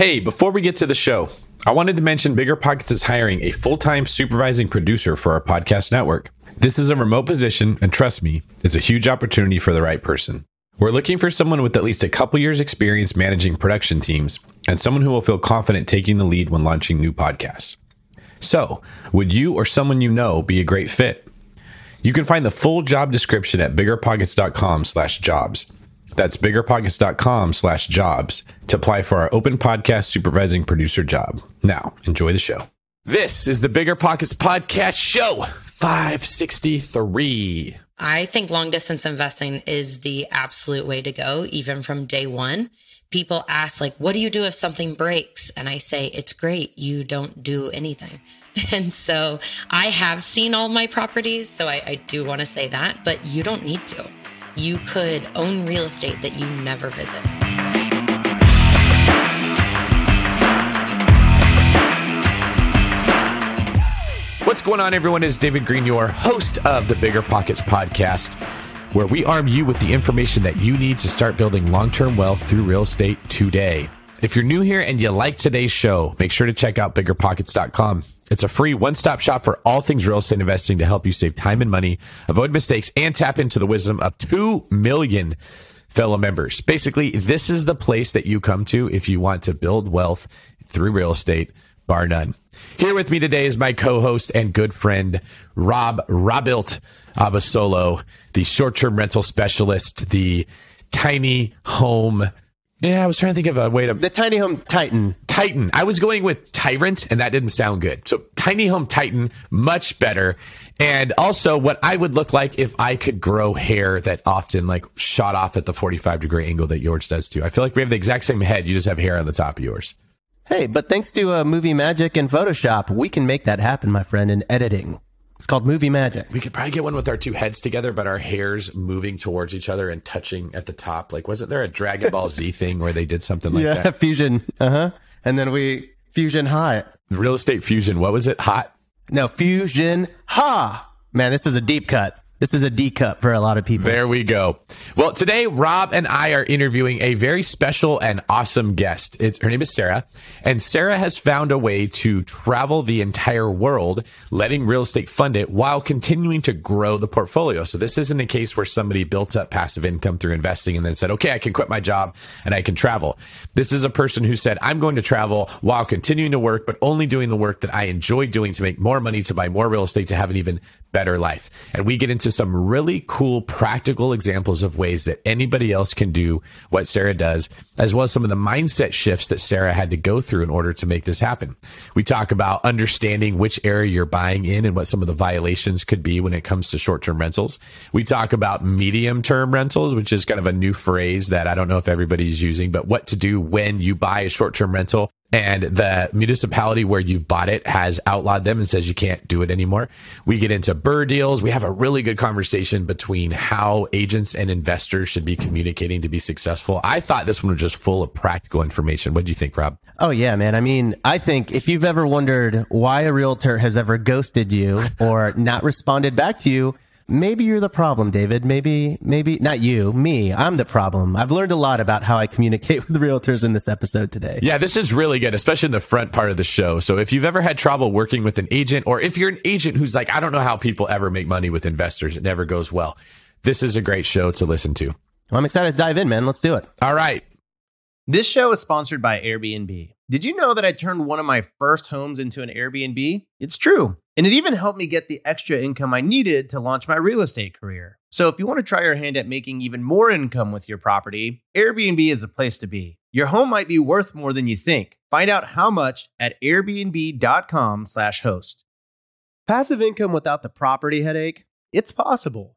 Hey, before we get to the show, I wanted to mention Bigger Pockets is hiring a full time supervising producer for our podcast network. This is a remote position, and trust me, it's a huge opportunity for the right person. We're looking for someone with at least a couple years' experience managing production teams and someone who will feel confident taking the lead when launching new podcasts. So, would you or someone you know be a great fit? You can find the full job description at biggerpockets.com/jobs. That's biggerpockets.com slash jobs to apply for our open podcast supervising producer job. Now, enjoy the show. This is the Bigger Pockets Podcast Show 563. I think long distance investing is the absolute way to go, even from day one. People ask, like, what do you do if something breaks? And I say, it's great. You don't do anything. And so I have seen all my properties. So I, I do want to say that, but you don't need to you could own real estate that you never visit. What's going on, everyone? Is David Greene, your host of the Bigger Pockets podcast, where we arm you with the information that you need to start building long term wealth through real estate today. If you're new here and you like today's show, make sure to check out biggerpockets.com. It's a free one stop shop for all things real estate investing to help you save time and money, avoid mistakes, and tap into the wisdom of 2 million fellow members. Basically, this is the place that you come to if you want to build wealth through real estate, bar none. Here with me today is my co-host and good friend, Rob Robuilt Abasolo, the short-term rental specialist, the tiny home yeah, I was trying to think of a way to the tiny home titan. Titan. I was going with tyrant, and that didn't sound good. So tiny home titan, much better. And also, what I would look like if I could grow hair that often like shot off at the forty-five degree angle that yours does too. I feel like we have the exact same head. You just have hair on the top of yours. Hey, but thanks to uh, movie magic and Photoshop, we can make that happen, my friend, in editing. It's called movie magic. We could probably get one with our two heads together, but our hairs moving towards each other and touching at the top. Like, wasn't there a Dragon Ball Z thing where they did something like yeah, that? fusion. Uh huh. And then we fusion hot. Real estate fusion. What was it? Hot? No, fusion ha. Man, this is a deep cut. This is a D cup for a lot of people. There we go. Well, today Rob and I are interviewing a very special and awesome guest. It's her name is Sarah, and Sarah has found a way to travel the entire world, letting real estate fund it while continuing to grow the portfolio. So this isn't a case where somebody built up passive income through investing and then said, "Okay, I can quit my job and I can travel." This is a person who said, "I'm going to travel while continuing to work, but only doing the work that I enjoy doing to make more money to buy more real estate to have an even better life. And we get into some really cool practical examples of ways that anybody else can do what Sarah does, as well as some of the mindset shifts that Sarah had to go through in order to make this happen. We talk about understanding which area you're buying in and what some of the violations could be when it comes to short term rentals. We talk about medium term rentals, which is kind of a new phrase that I don't know if everybody's using, but what to do when you buy a short term rental and the municipality where you've bought it has outlawed them and says you can't do it anymore. We get into BRRRR deals. We have a really good conversation between how agents and investors should be communicating to be successful. I thought this one was just full of practical information. What do you think, Rob? Oh yeah, man. I mean, I think if you've ever wondered why a realtor has ever ghosted you or not responded back to you, maybe you're the problem, David. Maybe, maybe not you, me. I'm the problem. I've learned a lot about how I communicate with realtors in this episode today. Yeah, this is really good, especially in the front part of the show. So if you've ever had trouble working with an agent, or if you're an agent who's like, I don't know how people ever make money with investors, it never goes well. This is a great show to listen to. Well, I'm excited to dive in, man. Let's do it. All right. This show is sponsored by Airbnb. Did you know that I turned one of my first homes into an Airbnb? It's true. And it even helped me get the extra income I needed to launch my real estate career. So if you want to try your hand at making even more income with your property, Airbnb is the place to be. Your home might be worth more than you think. Find out how much at airbnb.com/host. Passive income without the property headache? It's possible.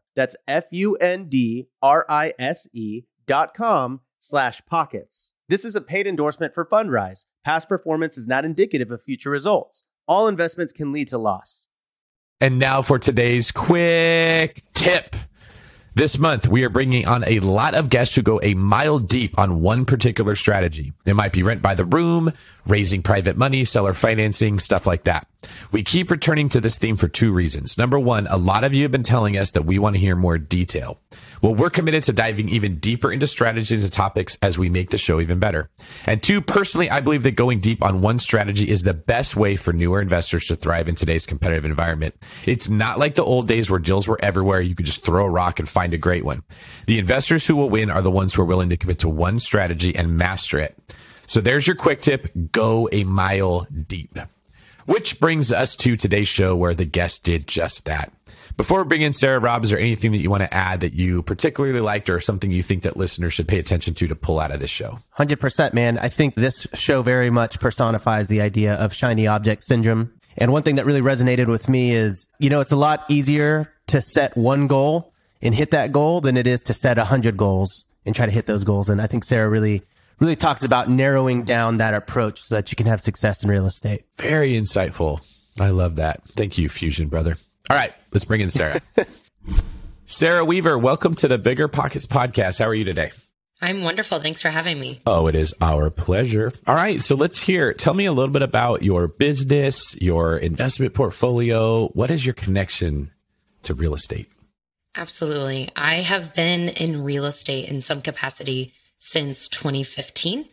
That's F-U-N-D-R-I-S-E dot com slash pockets. This is a paid endorsement for Fundrise. Past performance is not indicative of future results. All investments can lead to loss. And now for today's quick tip. This month, we are bringing on a lot of guests who go a mile deep on one particular strategy. It might be rent by the room, raising private money, seller financing, stuff like that. We keep returning to this theme for two reasons. Number one, a lot of you have been telling us that we want to hear more detail. Well, we're committed to diving even deeper into strategies and topics as we make the show even better. And two, personally, I believe that going deep on one strategy is the best way for newer investors to thrive in today's competitive environment. It's not like the old days where deals were everywhere. You could just throw a rock and find a great one. The investors who will win are the ones who are willing to commit to one strategy and master it. So there's your quick tip. Go a mile deep. Which brings us to today's show where the guest did just that. Before we bring in Sarah Robb, is there anything that you want to add that you particularly liked or something you think that listeners should pay attention to to pull out of this show? 100%, man. I think this show very much personifies the idea of shiny object syndrome. And one thing that really resonated with me is, you know, it's a lot easier to set one goal and hit that goal than it is to set a hundred goals and try to hit those goals. And I think Sarah really, really talks about narrowing down that approach so that you can have success in real estate. Very insightful. I love that. Thank you, Fusion brother. All right, let's bring in Sarah. Sarah Weaver, welcome to the Bigger Pockets podcast. How are you today? I'm wonderful. Thanks for having me. Oh, it is our pleasure. All right, so let's hear. Tell me a little bit about your business, your investment portfolio. What is your connection to real estate? Absolutely. I have been in real estate in some capacity since 2015.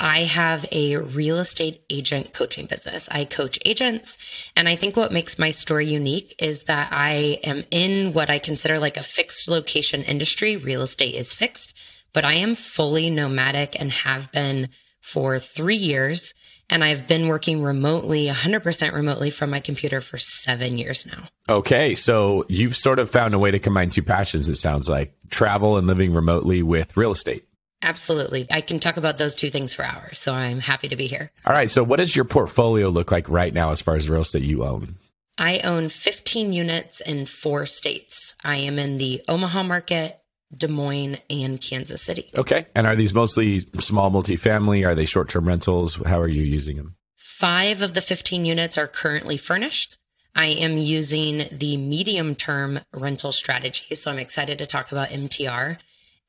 I have a real estate agent coaching business. I coach agents. And I think what makes my story unique is that I am in what I consider like a fixed location industry. Real estate is fixed, but I am fully nomadic and have been for three years. And I've been working remotely, 100% remotely from my computer for seven years now. Okay. So you've sort of found a way to combine two passions, it sounds like travel and living remotely with real estate. Absolutely. I can talk about those two things for hours. So I'm happy to be here. All right. So, what does your portfolio look like right now as far as real estate you own? I own 15 units in four states. I am in the Omaha market, Des Moines, and Kansas City. Okay. And are these mostly small multifamily? Are they short term rentals? How are you using them? Five of the 15 units are currently furnished. I am using the medium term rental strategy. So I'm excited to talk about MTR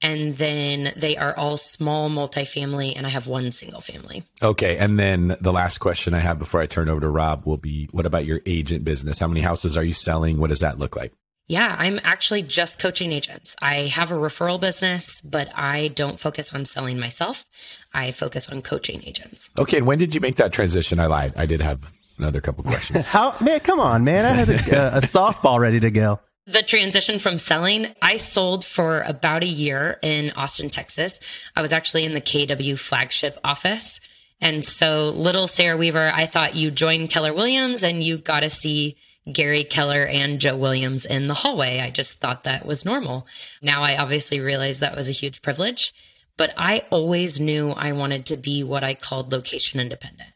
and then they are all small multifamily and i have one single family. Okay and then the last question i have before i turn over to rob will be what about your agent business? How many houses are you selling? What does that look like? Yeah i'm actually just coaching agents. I have a referral business but i don't focus on selling myself. I focus on coaching agents. Okay and when did you make that transition? I lied. I did have another couple questions. How man come on man. I had a, a softball ready to go the transition from selling, I sold for about a year in Austin, Texas. I was actually in the KW flagship office. And so, little Sarah Weaver, I thought you joined Keller Williams and you got to see Gary Keller and Joe Williams in the hallway. I just thought that was normal. Now I obviously realize that was a huge privilege, but I always knew I wanted to be what I called location independent.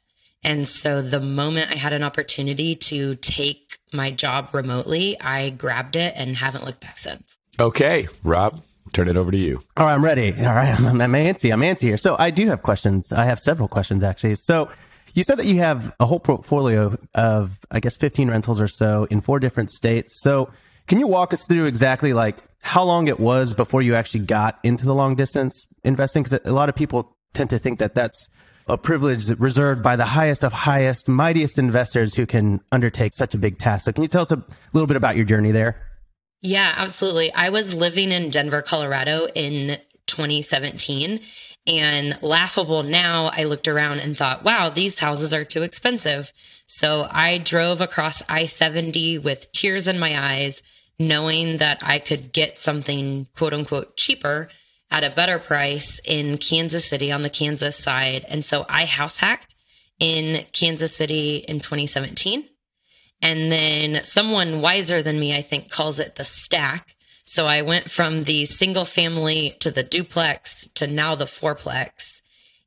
And so the moment I had an opportunity to take my job remotely, I grabbed it and haven't looked back since. Okay, Rob, turn it over to you. All right, I'm ready. All right, I'm, I'm antsy. I'm antsy here. So I do have questions. I have several questions actually. So you said that you have a whole portfolio of, I guess, 15 rentals or so in four different states. So can you walk us through exactly like how long it was before you actually got into the long distance investing? Because a lot of people tend to think that that's a privilege reserved by the highest of highest, mightiest investors who can undertake such a big task. So can you tell us a little bit about your journey there? Yeah, absolutely. I was living in Denver, Colorado in 2017 and laughable now, I looked around and thought, wow, these houses are too expensive. So I drove across I 70 with tears in my eyes, knowing that I could get something quote unquote cheaper at a better price in Kansas City on the Kansas side. And so I house hacked in Kansas City in 2017. And then someone wiser than me, I think, calls it the stack. So I went from the single family to the duplex to now the fourplex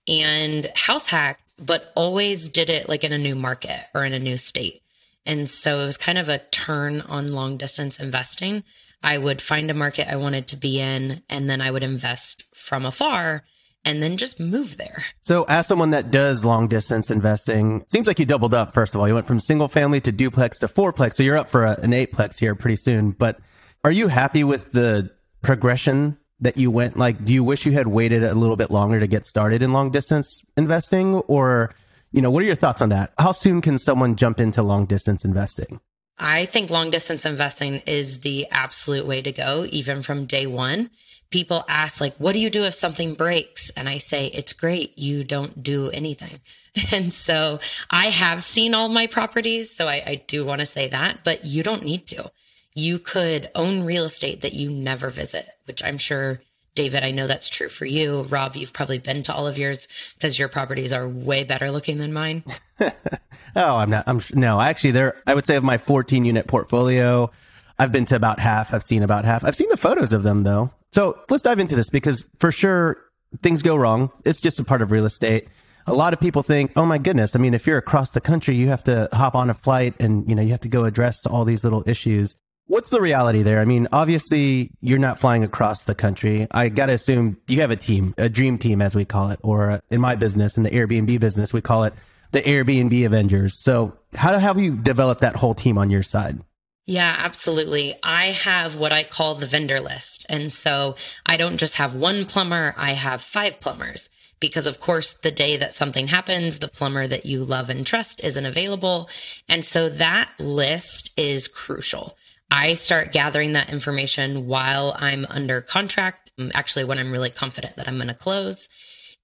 and house hacked, but always did it like in a new market or in a new state. And so it was kind of a turn on long distance investing. I would find a market I wanted to be in, and then I would invest from afar and then just move there. So, as someone that does long distance investing, seems like you doubled up. First of all, you went from single family to duplex to fourplex. So, you're up for a, an eightplex here pretty soon. But are you happy with the progression that you went? Like, do you wish you had waited a little bit longer to get started in long distance investing? Or, you know, what are your thoughts on that? How soon can someone jump into long distance investing? I think long distance investing is the absolute way to go, even from day one. People ask, like, what do you do if something breaks? And I say, it's great. You don't do anything. And so I have seen all my properties. So I, I do want to say that, but you don't need to you could own real estate that you never visit, which I'm sure, David, I know that's true for you. Rob, you've probably been to all of yours because your properties are way better looking than mine. oh, I'm not. I'm no, actually, there. I would say of my 14 unit portfolio, I've been to about half. I've seen about half. I've seen the photos of them though. So let's dive into this because for sure things go wrong. It's just a part of real estate a lot of people think, oh my goodness, I mean, if you're across the country, you have to hop on a flight and, you know, you have to go address all these little issues. What's the reality there? I mean, obviously you're not flying across the country. I got to assume you have a team, a dream team as we call it, or uh, in my business, in the Airbnb business, we call it the Airbnb Avengers. So how have you developed that whole team on your side? Yeah, absolutely. I have what I call the vendor list. And so I don't just have one plumber, I have five plumbers because of course the day that something happens the plumber that you love and trust isn't available and so that list is crucial I start gathering that information while I'm under contract, um, actually, when I'm really confident that I'm going to close.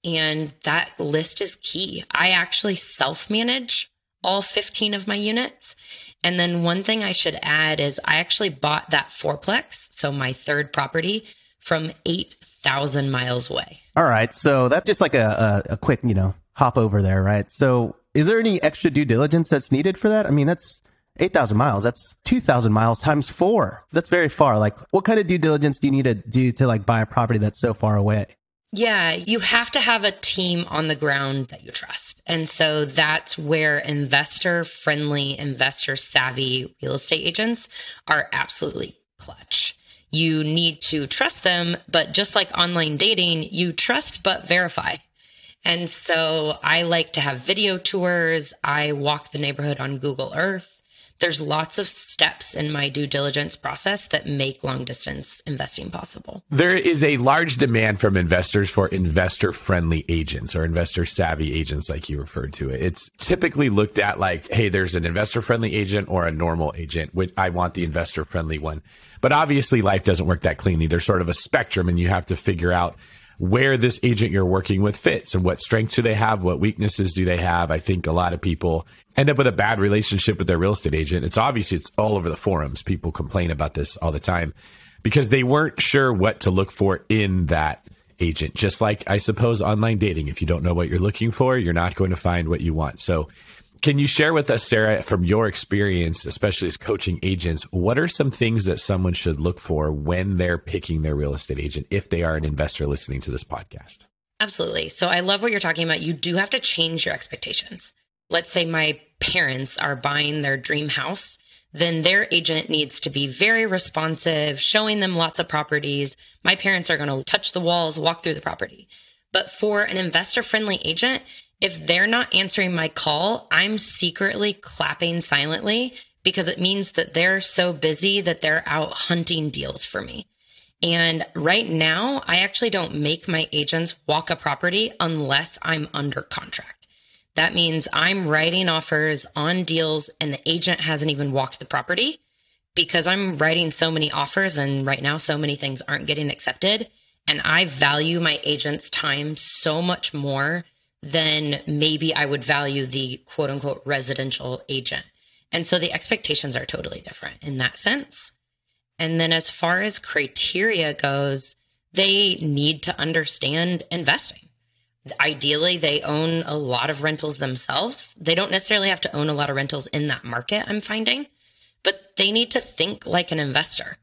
And that list is key. I actually self manage all 15 of my units. And then one thing I should add is I actually bought that fourplex, so my third property, from 8,000 miles away. All right. So that's just like a, a, a quick, you know, hop over there, right? So is there any extra due diligence that's needed for that? I mean, that's 8,000 miles. That's 2,000 miles times four. That's very far. Like, what kind of due diligence do you need to do to like buy a property that's so far away? Yeah, you have to have a team on the ground that you trust. And so that's where investor friendly, investor savvy real estate agents are absolutely clutch. You need to trust them, but just like online dating, you trust but verify. And so I like to have video tours. I walk the neighborhood on Google Earth there's lots of steps in my due diligence process that make long distance investing possible. There is a large demand from investors for investor friendly agents or investor savvy agents, like you referred to it. It's typically looked at like, hey, there's an investor friendly agent or a normal agent, which I want the investor friendly one. But obviously, life doesn't work that cleanly. There's sort of a spectrum, and you have to figure out where this agent you're working with fits and what strengths do they have, what weaknesses do they have. I think a lot of people end up with a bad relationship with their real estate agent. It's obviously it's all over the forums. People complain about this all the time because they weren't sure what to look for in that agent. Just like I suppose online dating, if you don't know what you're looking for, you're not going to find what you want. So can you share with us, Sarah, from your experience, especially as coaching agents, what are some things that someone should look for when they're picking their real estate agent if they are an investor listening to this podcast? Absolutely. So I love what you're talking about. You do have to change your expectations. let's say my parents are buying their dream house, then their agent needs to be very responsive, showing them lots of properties. My parents are going to touch the walls, walk through the property. But for an investor friendly agent, if they're not answering my call, I'm secretly clapping silently because it means that they're so busy that they're out hunting deals for me. And right now, I actually don't make my agents walk a property unless I'm under contract. That means I'm writing offers on deals and the agent hasn't even walked the property because I'm writing so many offers and right now so many things aren't getting accepted. And I value my agent's time so much more than maybe I would value the quote unquote residential agent. And so the expectations are totally different in that sense. And then as far as criteria goes, they need to understand investing. Ideally, they own a lot of rentals themselves. They don't necessarily have to own a lot of rentals in that market, I'm finding, but they need to think like an investor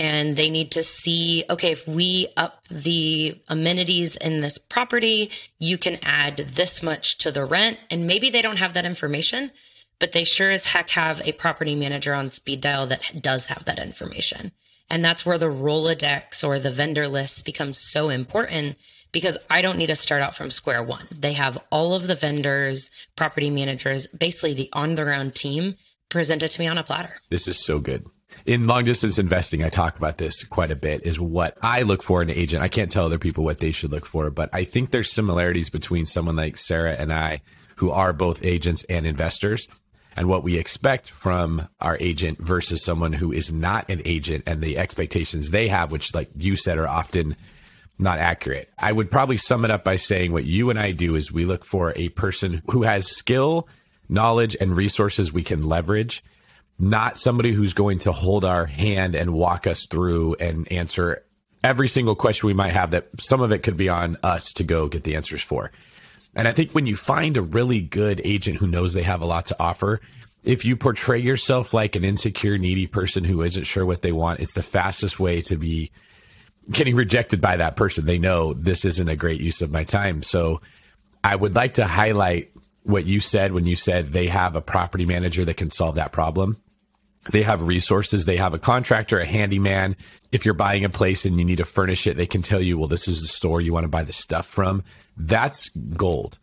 and they need to see okay if we up the amenities in this property you can add this much to the rent and maybe they don't have that information but they sure as heck have a property manager on speed dial that does have that information and that's where the rolodex or the vendor list becomes so important because I don't need to start out from square one. They have all of the vendors, property managers, basically the on the ground team presented to me on a platter. This is so good in long distance investing, I talk about this quite a bit is what I look for in an agent. I can't tell other people what they should look for, but I think there's similarities between someone like Sarah and I who are both agents and investors and what we expect from our agent versus someone who is not an agent and the expectations they have, which like you said are often not accurate. I would probably sum it up by saying what you and I do is we look for a person who has skill, knowledge, and resources we can leverage not somebody who's going to hold our hand and walk us through and answer every single question we might have that some of it could be on us to go get the answers for. And I think when you find a really good agent who knows they have a lot to offer, if you portray yourself like an insecure, needy person who isn't sure what they want, it's the fastest way to be getting rejected by that person. They know this isn't a great use of my time. So I would like to highlight what you said when you said they have a property manager that can solve that problem. They have resources. They have a contractor, a handyman. If you're buying a place and you need to furnish it, they can tell you, well, this is the store you want to buy the stuff from. That's gold.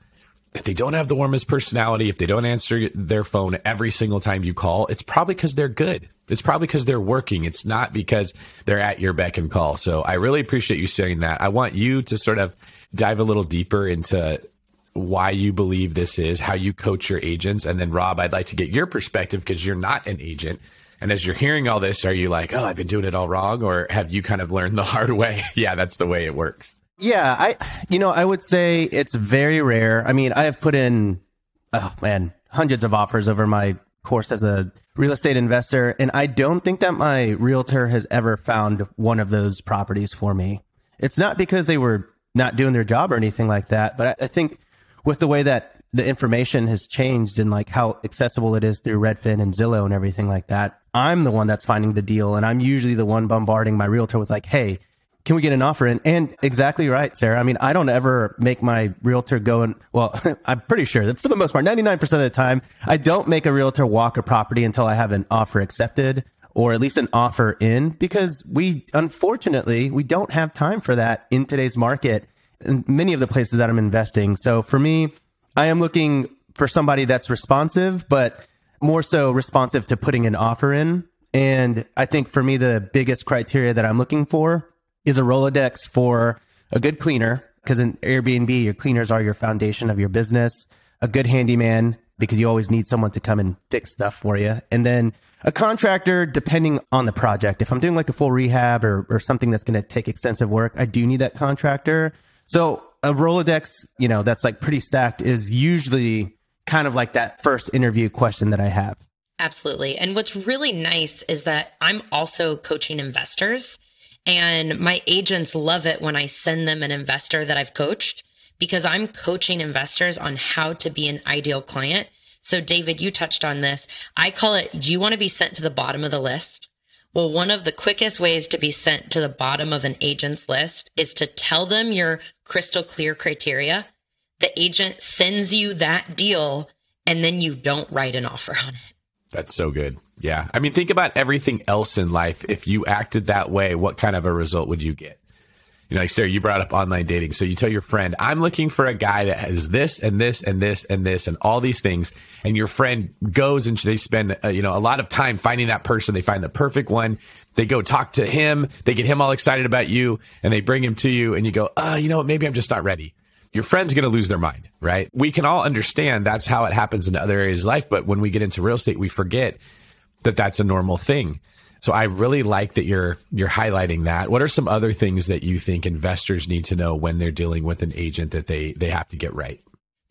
If they don't have the warmest personality, if they don't answer their phone every single time you call, it's probably because they're good. It's probably because they're working. It's not because they're at your beck and call. So I really appreciate you sharing that. I want you to sort of dive a little deeper into why you believe this is, how you coach your agents. And then, Rob, I'd like to get your perspective because you're not an agent. And as you're hearing all this, are you like, oh, I've been doing it all wrong? Or have you kind of learned the hard way? yeah, that's the way it works. Yeah, I, you know, I would say it's very rare. I mean, I have put in, oh man, hundreds of offers over my course as a real estate investor. And I don't think that my realtor has ever found one of those properties for me. It's not because they were not doing their job or anything like that, but I, I think with the way that the information has changed and like how accessible it is through Redfin and Zillow and everything like that, I'm the one that's finding the deal. And I'm usually the one bombarding my realtor with like, Hey, can we get an offer in? And exactly right, Sarah. I mean, I don't ever make my realtor go and, well, I'm pretty sure that for the most part, 99% of the time, I don't make a realtor walk a property until I have an offer accepted or at least an offer in because we, unfortunately, we don't have time for that in today's market many of the places that I'm investing. So for me, I am looking for somebody that's responsive, but more so responsive to putting an offer in. And I think for me, the biggest criteria that I'm looking for is a Rolodex for a good cleaner. Because in Airbnb, your cleaners are your foundation of your business. A good handyman, because you always need someone to come and fix stuff for you. And then a contractor, depending on the project. If I'm doing like a full rehab or, or something that's going to take extensive work, I do need that contractor. So a Rolodex, you know, that's like pretty stacked is usually kind of like that first interview question that I have. Absolutely. And what's really nice is that I'm also coaching investors and my agents love it when I send them an investor that I've coached because I'm coaching investors on how to be an ideal client. So David, you touched on this. I call it, do you want to be sent to the bottom of the list? Well, one of the quickest ways to be sent to the bottom of an agent's list is to tell them your crystal clear criteria. The agent sends you that deal and then you don't write an offer on it. That's so good. Yeah. I mean, think about everything else in life. If you acted that way, what kind of a result would you get? You know, like Sarah, you brought up online dating. So you tell your friend, I'm looking for a guy that has this and this and this and this and all these things. And your friend goes and they spend, uh, you know, a lot of time finding that person. They find the perfect one. They go talk to him. They get him all excited about you and they bring him to you and you go, uh, you know? Maybe I'm just not ready. Your friend's going to lose their mind, right? We can all understand that's how it happens in other areas of life. But when we get into real estate, we forget that that's a normal thing. So I really like that you're you're highlighting that. What are some other things that you think investors need to know when they're dealing with an agent that they they have to get right?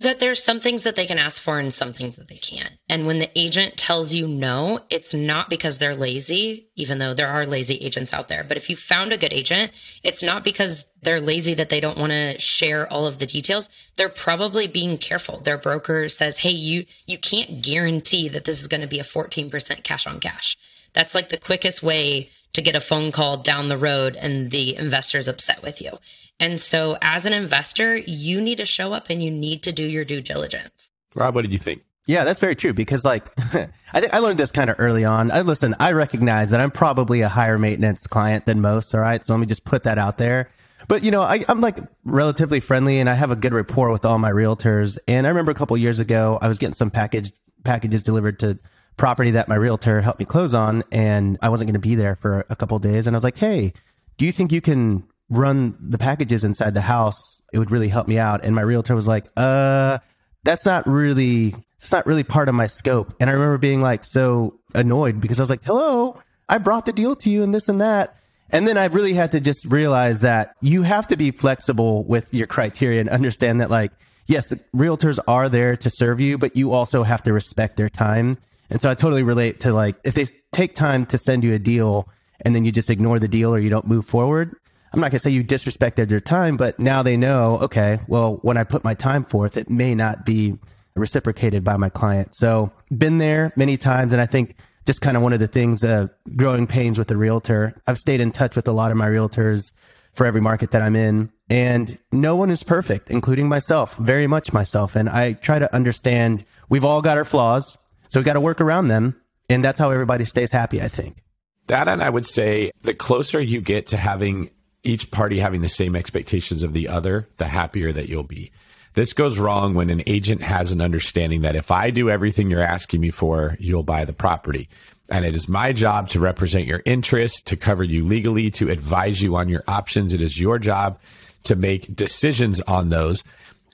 That there's some things that they can ask for and some things that they can't. And when the agent tells you no, it's not because they're lazy, even though there are lazy agents out there. But if you found a good agent, it's not because they're lazy that they don't want to share all of the details. They're probably being careful. Their broker says, "Hey, you you can't guarantee that this is going to be a 14% cash on cash." That's like the quickest way to get a phone call down the road and the investor is upset with you. And so, as an investor, you need to show up and you need to do your due diligence. Rob, what did you think? Yeah, that's very true because like I think I learned this kind of early on. I listen, I recognize that I'm probably a higher maintenance client than most, all right? So let me just put that out there. But you know, I, am like relatively friendly and I have a good rapport with all my realtors. And I remember a couple years ago, I was getting some package packages delivered to property that my realtor helped me close on and I wasn't going to be there for a couple days. And I was like, Hey, do you think you can run the packages inside the house? It would really help me out. And my realtor was like, uh, that's not really, it's not really part of my scope. And I remember being like so annoyed because I was like, hello, I brought the deal to you and this and that. And then I really had to just realize that you have to be flexible with your criteria and understand that like, yes, the realtors are there to serve you, but you also have to respect their time and so I totally relate to like, if they take time to send you a deal and then you just ignore the deal or you don't move forward, I'm not going to say you disrespected their time, but now they know, okay, well, when I put my time forth, it may not be reciprocated by my client. So been there many times. And I think just kind of one of the things, uh, growing pains with the realtor. I've stayed in touch with a lot of my realtors for every market that I'm in. And no one is perfect, including myself, very much myself. And I try to understand we've all got our flaws. So we got to work around them. And that's how everybody stays happy, I think. That, and I would say the closer you get to having each party having the same expectations of the other, the happier that you'll be. This goes wrong when an agent has an understanding that if I do everything you're asking me for, you'll buy the property. And it is my job to represent your interests, to cover you legally, to advise you on your options. It is your job to make decisions on those.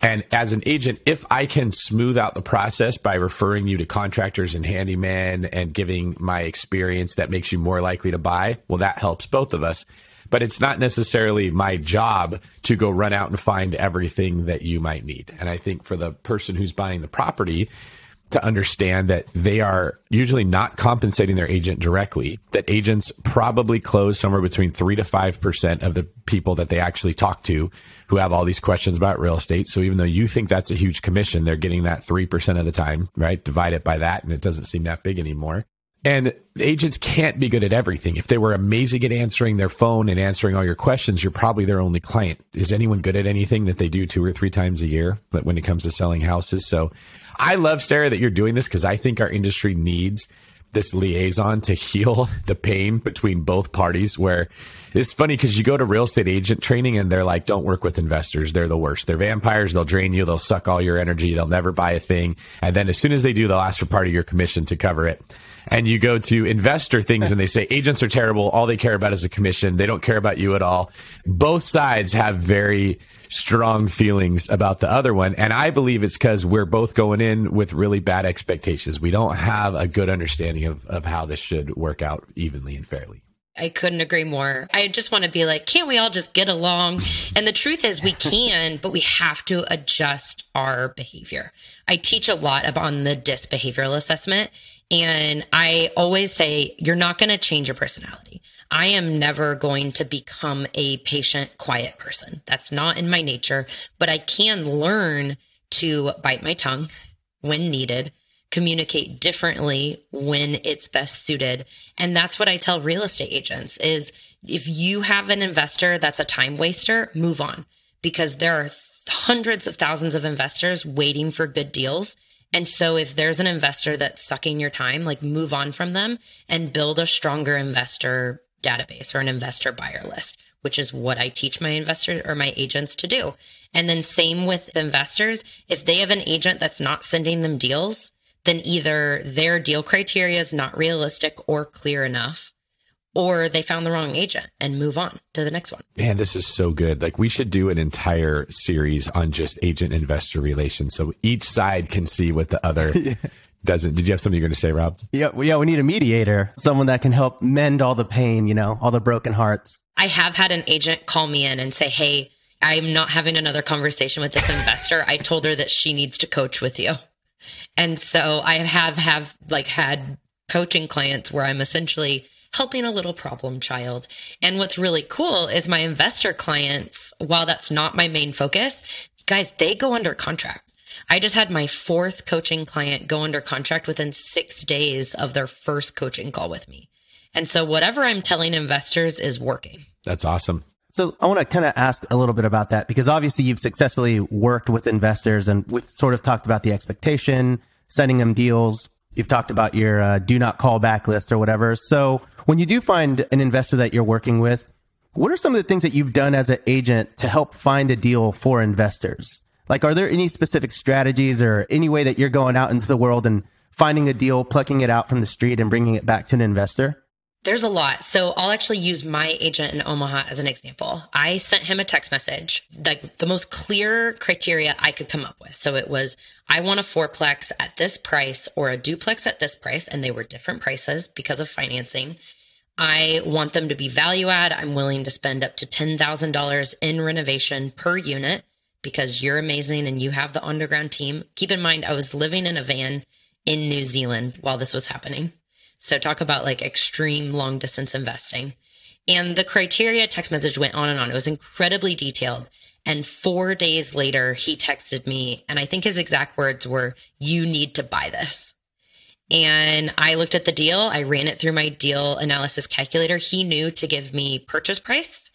And as an agent, if I can smooth out the process by referring you to contractors and handyman and giving my experience that makes you more likely to buy, well, that helps both of us. But it's not necessarily my job to go run out and find everything that you might need. And I think for the person who's buying the property, to understand that they are usually not compensating their agent directly, that agents probably close somewhere between three to 5% of the people that they actually talk to who have all these questions about real estate. So even though you think that's a huge commission, they're getting that 3% of the time, right? Divide it by that and it doesn't seem that big anymore. And agents can't be good at everything. If they were amazing at answering their phone and answering all your questions, you're probably their only client. Is anyone good at anything that they do two or three times a year but when it comes to selling houses? So I love Sarah that you're doing this because I think our industry needs this liaison to heal the pain between both parties where it's funny because you go to real estate agent training and they're like, don't work with investors. They're the worst. They're vampires. They'll drain you. They'll suck all your energy. They'll never buy a thing. And then as soon as they do, they'll ask for part of your commission to cover it. And you go to investor things and they say agents are terrible. All they care about is a commission. They don't care about you at all. Both sides have very strong feelings about the other one. And I believe it's because we're both going in with really bad expectations. We don't have a good understanding of, of how this should work out evenly and fairly. I couldn't agree more. I just want to be like, can't we all just get along? And the truth is, we can, but we have to adjust our behavior. I teach a lot on the DISC behavioral assessment. And I always say, you're not going to change your personality. I am never going to become a patient, quiet person. That's not in my nature, but I can learn to bite my tongue when needed, communicate differently when it's best suited. And that's what I tell real estate agents is if you have an investor that's a time waster, move on because there are hundreds of thousands of investors waiting for good deals And so if there's an investor that's sucking your time, like move on from them and build a stronger investor database or an investor buyer list, which is what I teach my investors or my agents to do. And then same with investors. If they have an agent that's not sending them deals, then either their deal criteria is not realistic or clear enough, or they found the wrong agent and move on to the next one. Man, this is so good. Like we should do an entire series on just agent investor relations so each side can see what the other doesn't. Did you have something you're going to say, Rob? Yeah, well, yeah, we need a mediator, someone that can help mend all the pain, you know, all the broken hearts. I have had an agent call me in and say, "Hey, I'm not having another conversation with this investor. I told her that she needs to coach with you." And so I have have like had coaching clients where I'm essentially helping a little problem child. And what's really cool is my investor clients, while that's not my main focus, guys, they go under contract. I just had my fourth coaching client go under contract within six days of their first coaching call with me. And so whatever I'm telling investors is working. That's awesome. So I want to kind of ask a little bit about that because obviously you've successfully worked with investors and we've sort of talked about the expectation, sending them deals. You've talked about your uh, do not call back list or whatever. So when you do find an investor that you're working with, what are some of the things that you've done as an agent to help find a deal for investors? Like, are there any specific strategies or any way that you're going out into the world and finding a deal, plucking it out from the street and bringing it back to an investor? There's a lot. So I'll actually use my agent in Omaha as an example. I sent him a text message, like the most clear criteria I could come up with. So it was, I want a fourplex at this price or a duplex at this price. And they were different prices because of financing. I want them to be value add. I'm willing to spend up to $10,000 in renovation per unit because you're amazing and you have the underground team. Keep in mind, I was living in a van in New Zealand while this was happening. So talk about like extreme long distance investing. And the criteria text message went on and on. It was incredibly detailed. And four days later, he texted me, and I think his exact words were, You need to buy this. And I looked at the deal. I ran it through my deal analysis calculator. He knew to give me purchase price,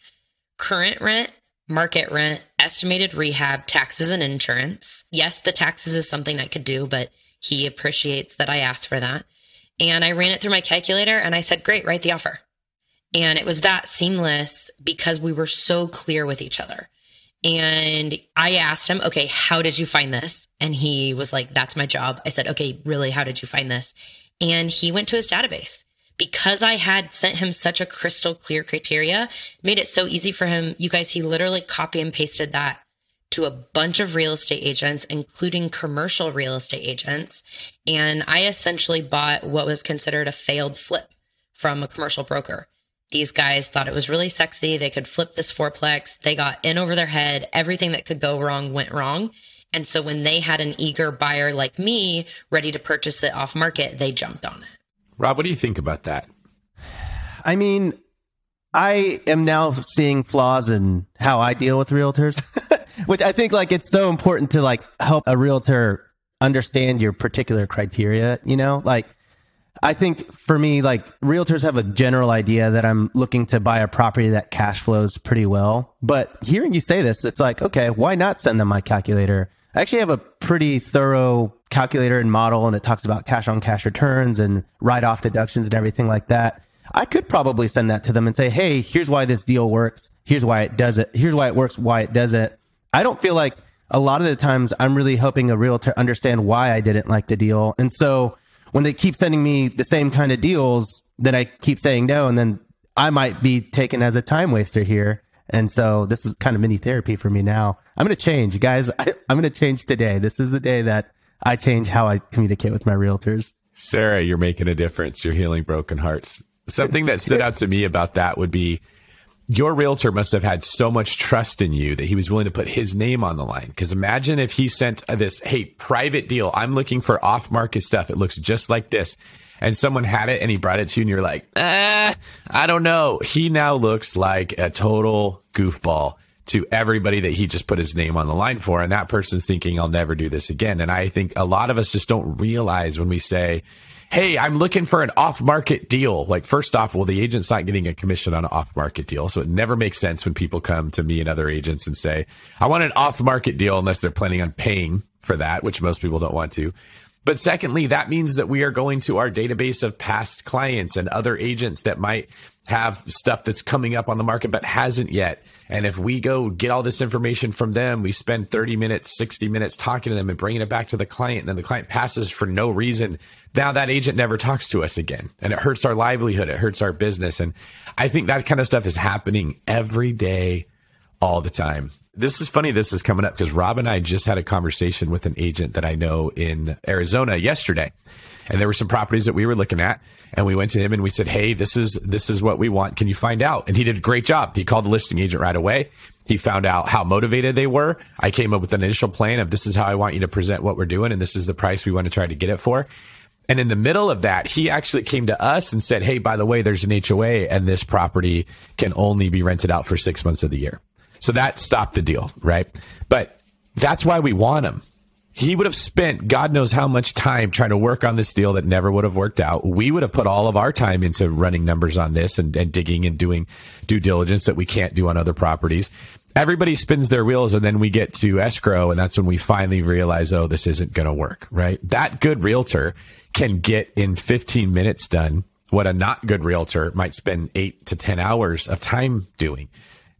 current rent, market rent, estimated rehab, taxes, and insurance. Yes, the taxes is something I could do, but he appreciates that I asked for that. And I ran it through my calculator and I said, great, write the offer. And it was that seamless because we were so clear with each other. And I asked him, okay, how did you find this? And he was like, that's my job. I said, okay, really, how did you find this? And he went to his database because I had sent him such a crystal clear criteria, made it so easy for him. You guys, he literally copy and pasted that to a bunch of real estate agents, including commercial real estate agents. And I essentially bought what was considered a failed flip from a commercial broker. These guys thought it was really sexy. They could flip this fourplex. They got in over their head. Everything that could go wrong went wrong. And so when they had an eager buyer like me ready to purchase it off market, they jumped on it. Rob, what do you think about that? I mean, I am now seeing flaws in how I deal with realtors. which I think like it's so important to like help a realtor understand your particular criteria, you know? Like I think for me, like realtors have a general idea that I'm looking to buy a property that cash flows pretty well. But hearing you say this, it's like, okay, why not send them my calculator? I actually have a pretty thorough calculator and model and it talks about cash on cash returns and write off deductions and everything like that. I could probably send that to them and say, Hey, here's why this deal works. Here's why it does it. Here's why it works, why it doesn't. I don't feel like a lot of the times I'm really helping a realtor understand why I didn't like the deal. And so when they keep sending me the same kind of deals, then I keep saying no. And then I might be taken as a time waster here. And so this is kind of mini therapy for me now. I'm going to change, guys. I, am going to change today. This is the day that I change how I communicate with my realtors. Sarah, you're making a difference. You're healing broken hearts. Something that stood out to me about that would be your realtor must have had so much trust in you that he was willing to put his name on the line. Because imagine if he sent this, hey, private deal. I'm looking for off market stuff. It looks just like this. And someone had it and he brought it to you and you're like, ah, I don't know. He now looks like a total goofball to everybody that he just put his name on the line for. And that person's thinking, I'll never do this again. And I think a lot of us just don't realize when we say, Hey, I'm looking for an off market deal. Like, first off, well, the agent's not getting a commission on an off market deal. So it never makes sense when people come to me and other agents and say, I want an off market deal unless they're planning on paying for that, which most people don't want to. But secondly, that means that we are going to our database of past clients and other agents that might have stuff that's coming up on the market but hasn't yet. And if we go get all this information from them, we spend 30 minutes, 60 minutes talking to them and bringing it back to the client, and then the client passes for no reason. Now that agent never talks to us again, and it hurts our livelihood, it hurts our business. And I think that kind of stuff is happening every day, all the time. This is funny. This is coming up because Rob and I just had a conversation with an agent that I know in Arizona yesterday and there were some properties that we were looking at and we went to him and we said, Hey, this is, this is what we want. Can you find out? And he did a great job. He called the listing agent right away. He found out how motivated they were. I came up with an initial plan of this is how I want you to present what we're doing. And this is the price we want to try to get it for. And in the middle of that, he actually came to us and said, Hey, by the way, there's an HOA and this property can only be rented out for six months of the year. So that stopped the deal, right? But that's why we want him he would have spent God knows how much time trying to work on this deal that never would have worked out. We would have put all of our time into running numbers on this and, and digging and doing due diligence that we can't do on other properties. Everybody spins their wheels and then we get to escrow and that's when we finally realize, oh, this isn't going to work, right? That good realtor can get in 15 minutes done what a not good realtor might spend eight to 10 hours of time doing.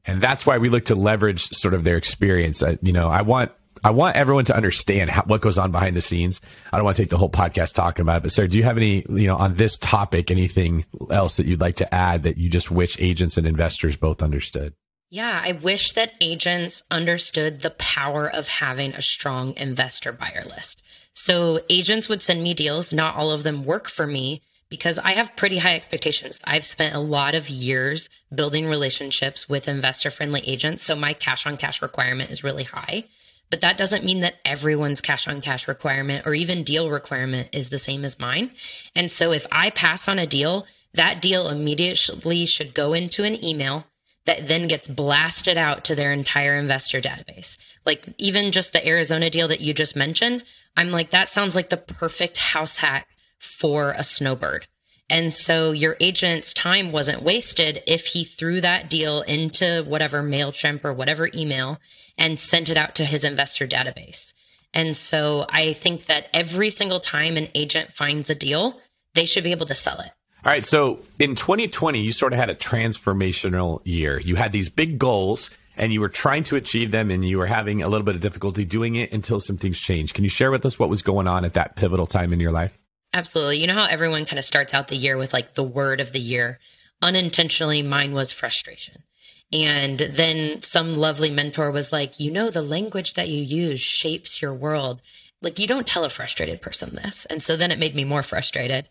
And that's why we look to leverage sort of their experience. I, you know, I want I want everyone to understand how, what goes on behind the scenes. I don't want to take the whole podcast talking about it, but Sarah, do you have any, you know, on this topic, anything else that you'd like to add that you just wish agents and investors both understood? Yeah, I wish that agents understood the power of having a strong investor buyer list. So agents would send me deals. Not all of them work for me because I have pretty high expectations. I've spent a lot of years building relationships with investor friendly agents. So my cash on cash requirement is really high. But that doesn't mean that everyone's cash on cash requirement or even deal requirement is the same as mine. And so if I pass on a deal, that deal immediately should go into an email that then gets blasted out to their entire investor database. Like even just the Arizona deal that you just mentioned, I'm like, that sounds like the perfect house hack for a snowbird. And so your agent's time wasn't wasted if he threw that deal into whatever MailChimp or whatever email and sent it out to his investor database. And so I think that every single time an agent finds a deal, they should be able to sell it. All right. So in 2020, you sort of had a transformational year. You had these big goals and you were trying to achieve them and you were having a little bit of difficulty doing it until some things changed. Can you share with us what was going on at that pivotal time in your life? Absolutely. You know how everyone kind of starts out the year with like the word of the year? Unintentionally, mine was frustration. And then some lovely mentor was like, you know, the language that you use shapes your world. Like, you don't tell a frustrated person this. And so then it made me more frustrated.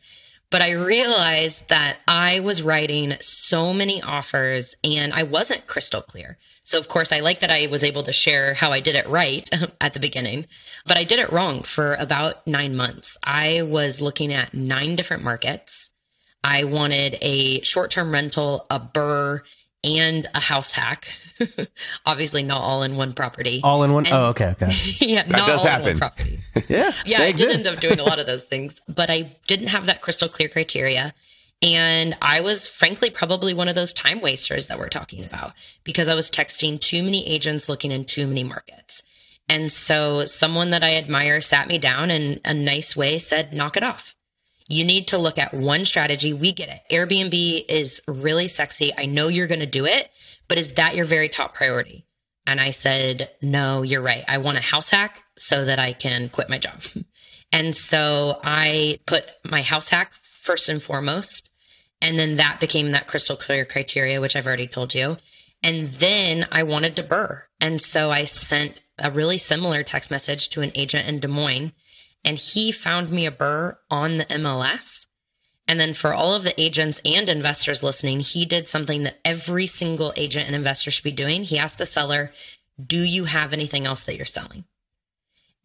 But I realized that I was writing so many offers and I wasn't crystal clear. So, of course, I like that I was able to share how I did it right at the beginning, but I did it wrong for about nine months. I was looking at nine different markets. I wanted a short term rental, a BRRRR, and a house hack. Obviously, not all in one property. All in one. And, oh, okay, okay. yeah, that does happen. yeah, yeah. I exist. did end up doing a lot of those things, but I didn't have that crystal clear criteria. And I was frankly probably one of those time wasters that we're talking about because I was texting too many agents looking in too many markets. And so someone that I admire sat me down and a nice way said, knock it off. You need to look at one strategy. We get it. Airbnb is really sexy. I know you're going to do it, but is that your very top priority? And I said, no, you're right. I want a house hack so that I can quit my job. and so I put my house hack first and foremost. And then that became that crystal clear criteria, which I've already told you. And then I wanted to BRRRR. And so I sent a really similar text message to an agent in Des Moines and he found me a BRRRR on the MLS. And then for all of the agents and investors listening, he did something that every single agent and investor should be doing. He asked the seller, Do you have anything else that you're selling?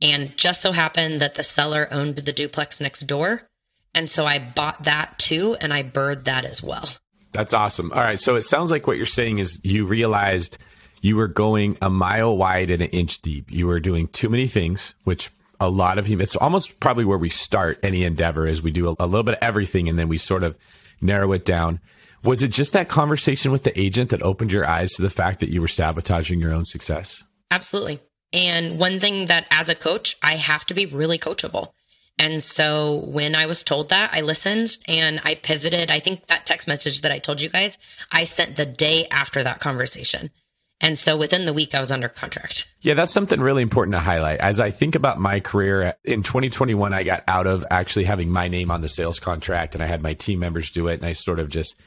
And just so happened that the seller owned the duplex next door. And so I bought that too, and I BRRRRed that as well. That's awesome. All right. So it sounds like what you're saying is you realized you were going a mile wide and an inch deep. You were doing too many things, which a lot of humans, It's almost probably where we start any endeavor is we do a, a little bit of everything and then we sort of narrow it down. Was it just that conversation with the agent that opened your eyes to the fact that you were sabotaging your own success? Absolutely. And one thing that as a coach, I have to be really coachable. And so when I was told that, I listened and I pivoted. I think that text message that I told you guys, I sent the day after that conversation. And so within the week, I was under contract. Yeah, that's something really important to highlight. As I think about my career in 2021, I got out of actually having my name on the sales contract and I had my team members do it. And I sort of just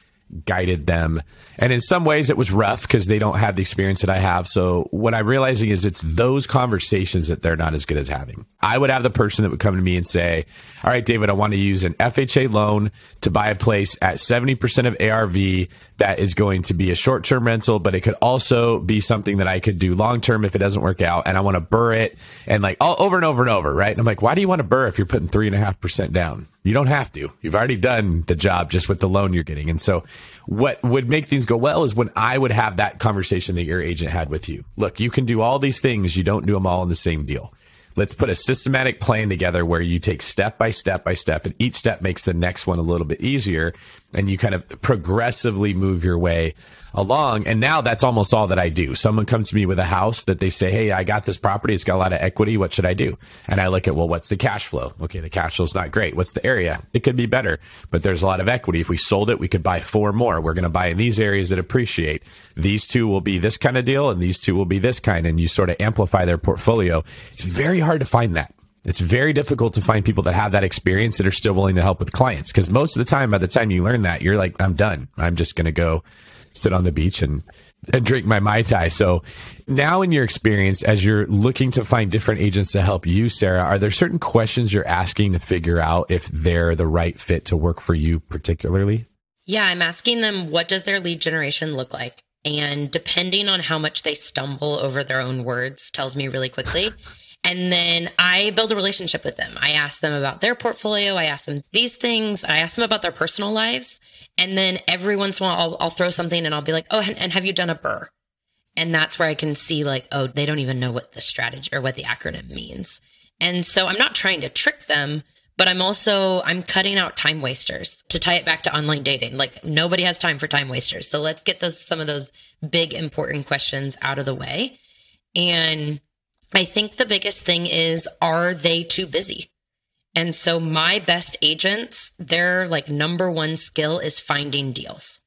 guided them. And in some ways it was rough because they don't have the experience that I have. So what I'm realizing is it's those conversations that they're not as good as having. I would have the person that would come to me and say, all right, David, I want to use an FHA loan to buy a place at 70% of ARV that is going to be a short term rental, but it could also be something that I could do long term if it doesn't work out. And I want to BRRRR it and like all over and over and over. Right. And I'm like, why do you want to BRRRR if you're putting three and a half percent down? You don't have to. You've already done the job just with the loan you're getting. And so what would make things go well is when I would have that conversation that your agent had with you. Look, you can do all these things. You don't do them all in the same deal. Let's put a systematic plan together where you take step by step by step and each step makes the next one a little bit easier and you kind of progressively move your way along. And now that's almost all that I do. Someone comes to me with a house that they say, Hey, I got this property. It's got a lot of equity. What should I do? And I look at, well, what's the cash flow? Okay. The cash flow is not great. What's the area? It could be better, but there's a lot of equity. If we sold it, we could buy four more. We're going to buy in these areas that appreciate. These two will be this kind of deal and these two will be this kind. And you sort of amplify their portfolio. It's very hard to find that. It's very difficult to find people that have that experience that are still willing to help with clients. Cause most of the time, by the time you learn that, you're like, I'm done. I'm just going to go sit on the beach and, and drink my Mai Tai. So now in your experience, as you're looking to find different agents to help you, Sarah, are there certain questions you're asking to figure out if they're the right fit to work for you particularly? Yeah, I'm asking them what does their lead generation look like? And depending on how much they stumble over their own words tells me really quickly. And then I build a relationship with them. I ask them about their portfolio. I ask them these things. I ask them about their personal lives. And then every once in a while, I'll, I'll throw something and I'll be like, oh, and, and have you done a BRRRR? And that's where I can see like, oh, they don't even know what the strategy or what the acronym means. And so I'm not trying to trick them, but I'm also I'm cutting out time wasters to tie it back to online dating. Like nobody has time for time wasters. So let's get those some of those big important questions out of the way. And I think the biggest thing is are they too busy? And so my best agents, their like number one skill is finding deals.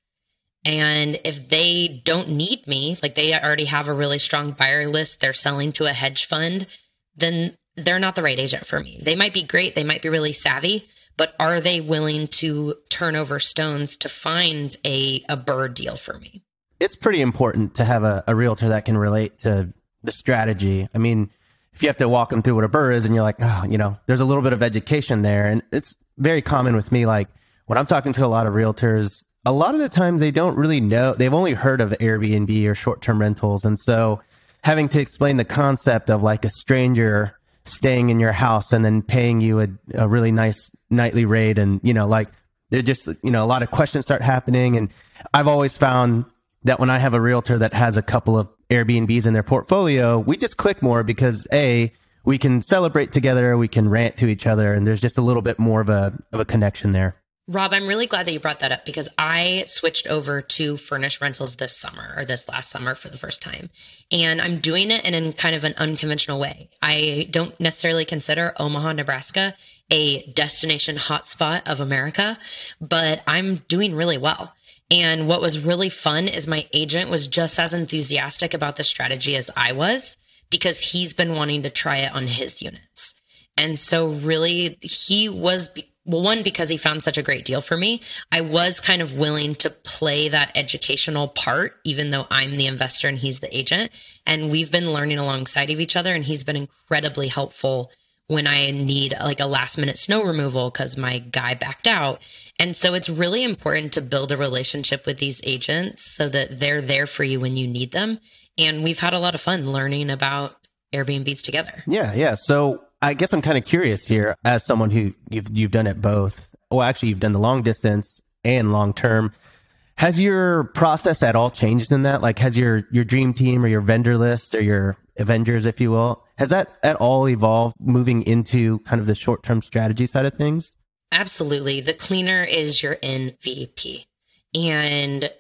And if they don't need me, like they already have a really strong buyer list, they're selling to a hedge fund, then they're not the right agent for me. They might be great, they might be really savvy, but are they willing to turn over stones to find a, a BRRRR deal for me? It's pretty important to have a, a realtor that can relate to the strategy. I mean, if you have to walk them through what a BRRRR is and you're like, oh, you know, there's a little bit of education there. And it's very common with me. Like when I'm talking to a lot of realtors, a lot of the time they don't really know. They've only heard of Airbnb or short term rentals. And so having to explain the concept of like a stranger staying in your house and then paying you a, a really nice nightly rate and, you know, like they're just, you know, a lot of questions start happening. And I've always found that when I have a realtor that has a couple of Airbnbs in their portfolio, we just click more because A, we can celebrate together, we can rant to each other, and there's just a little bit more of a of a connection there. Rob, I'm really glad that you brought that up because I switched over to furnished rentals this summer or this last summer for the first time. And I'm doing it in, in kind of an unconventional way. I don't necessarily consider Omaha, Nebraska a destination hotspot of America, but I'm doing really well. And what was really fun is my agent was just as enthusiastic about the strategy as I was because he's been wanting to try it on his units. And so really he was well one because he found such a great deal for me. I was kind of willing to play that educational part even though I'm the investor and he's the agent and we've been learning alongside of each other and he's been incredibly helpful when I need like a last minute snow removal because my guy backed out. And so it's really important to build a relationship with these agents so that they're there for you when you need them. And we've had a lot of fun learning about Airbnbs together. Yeah, yeah. So I guess I'm kind of curious here as someone who you've you've done it both. Well, actually you've done the long distance and long term. Has your process at all changed in that? Like has your your dream team or your vendor list or your Avengers, if you will. Has that at all evolved moving into kind of the short term strategy side of things? Absolutely. The cleaner is your MVP. And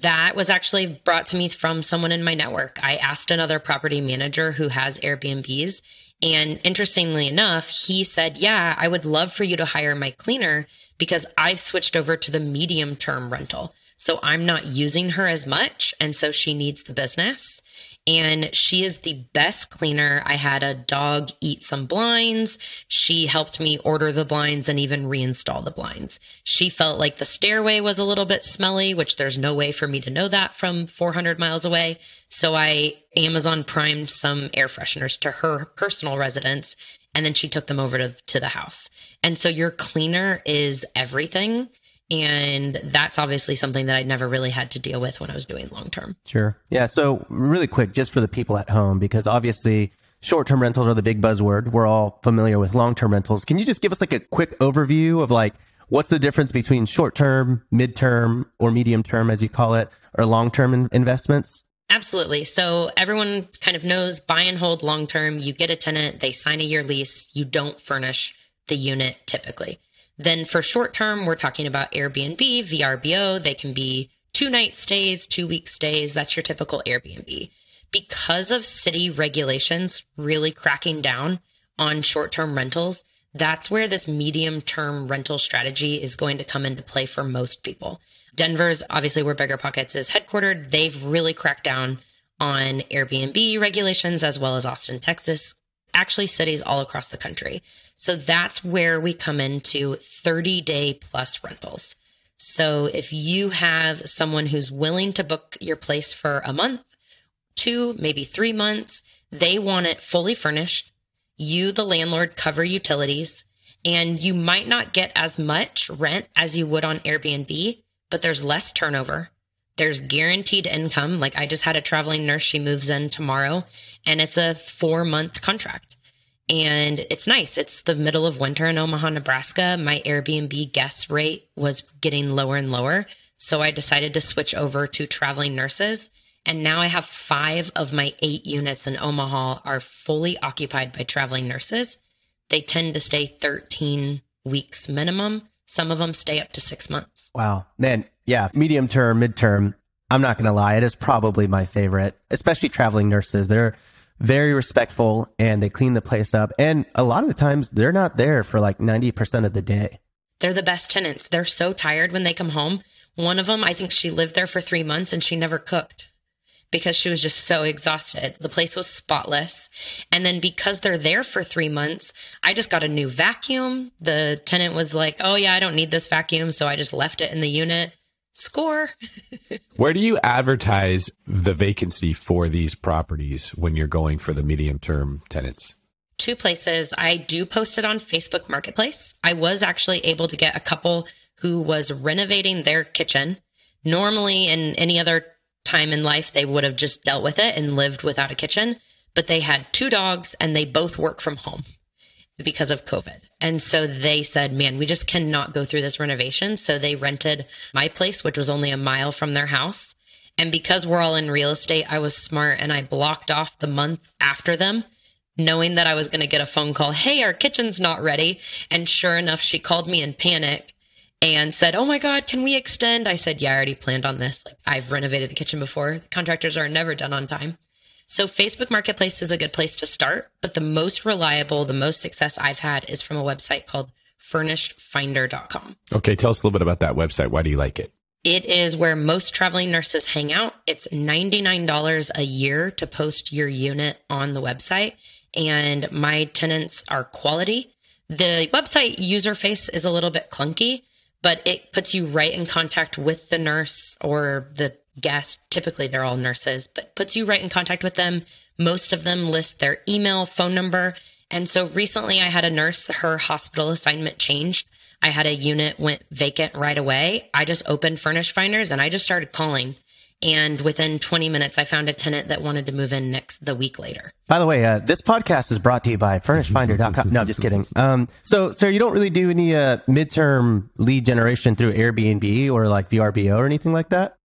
that was actually brought to me from someone in my network. I asked another property manager who has Airbnbs, And interestingly enough, he said, Yeah, I would love for you to hire my cleaner because I've switched over to the medium term rental. So I'm not using her as much. And so she needs the business and she is the best cleaner. I had a dog eat some blinds. She helped me order the blinds and even reinstall the blinds. She felt like the stairway was a little bit smelly, which there's no way for me to know that from 400 miles away. So I Amazon primed some air fresheners to her personal residence and then she took them over to, to the house. And so your cleaner is everything. And that's obviously something that I'd never really had to deal with when I was doing long term. Sure. Yeah. So, really quick, just for the people at home, because obviously short term rentals are the big buzzword. We're all familiar with long term rentals. Can you just give us like a quick overview of like what's the difference between short term, mid term, or medium term, as you call it, or long term in- investments? Absolutely. So everyone kind of knows buy and hold long term. You get a tenant, they sign a year lease, you don't furnish the unit typically. Then for short term, we're talking about Airbnb, VRBO. They can be two night stays, two week stays. That's your typical Airbnb. Because of city regulations really cracking down on short term rentals, that's where this medium term rental strategy is going to come into play for most people. Denver's obviously where BiggerPockets is headquartered. They've really cracked down on Airbnb regulations as well as Austin, Texas, actually cities all across the country. So that's where we come into 30 day plus rentals. So if you have someone who's willing to book your place for a month, two, maybe three months, they want it fully furnished. You, the landlord, cover utilities, and you might not get as much rent as you would on Airbnb, but there's less turnover. There's guaranteed income. Like I just had a traveling nurse, she moves in tomorrow, and it's a four month contract and it's nice. It's the middle of winter in Omaha, Nebraska. My Airbnb guest rate was getting lower and lower. So I decided to switch over to traveling nurses. And now I have five of my eight units in Omaha are fully occupied by traveling nurses. They tend to stay 13 weeks minimum. Some of them stay up to six months. Wow. Man, yeah, medium term, midterm. I'm not going to lie. It is probably my favorite, especially traveling nurses. They're very respectful and they clean the place up. And a lot of the times they're not there for like 90% of the day. They're the best tenants. They're so tired when they come home. One of them, I think she lived there for three months and she never cooked because she was just so exhausted. The place was spotless. And then because they're there for three months, I just got a new vacuum. The tenant was like, Oh, yeah, I don't need this vacuum. So I just left it in the unit. Score. Where do you advertise the vacancy for these properties when you're going for the medium term tenants? Two places. I do post it on Facebook Marketplace. I was actually able to get a couple who was renovating their kitchen. Normally, in any other time in life, they would have just dealt with it and lived without a kitchen, but they had two dogs and they both work from home because of COVID. And so they said, man, we just cannot go through this renovation. So they rented my place, which was only a mile from their house. And because we're all in real estate, I was smart and I blocked off the month after them, knowing that I was going to get a phone call. Hey, our kitchen's not ready. And sure enough, she called me in panic and said, Oh my God, can we extend? I said, Yeah, I already planned on this. Like I've renovated the kitchen before. Contractors are never done on time. So Facebook Marketplace is a good place to start, but the most reliable, the most success I've had is from a website called furnishedfinder.com. Okay, tell us a little bit about that website. Why do you like it? It is where most traveling nurses hang out. It's $99 a year to post your unit on the website, and my tenants are quality. The website user face is a little bit clunky, but it puts you right in contact with the nurse or the guest. Typically, they're all nurses, but puts you right in contact with them. Most of them list their email, phone number. And so recently, I had a nurse, her hospital assignment changed. I had a unit went vacant right away. I just opened Furnished Finders and I just started calling. And within 20 minutes, I found a tenant that wanted to move in next the week later. By the way, uh, this podcast is brought to you by FurnishedFinder.com. No, I'm just kidding. Um, so, sir, you don't really do any uh, midterm lead generation through Airbnb or like VRBO or anything like that?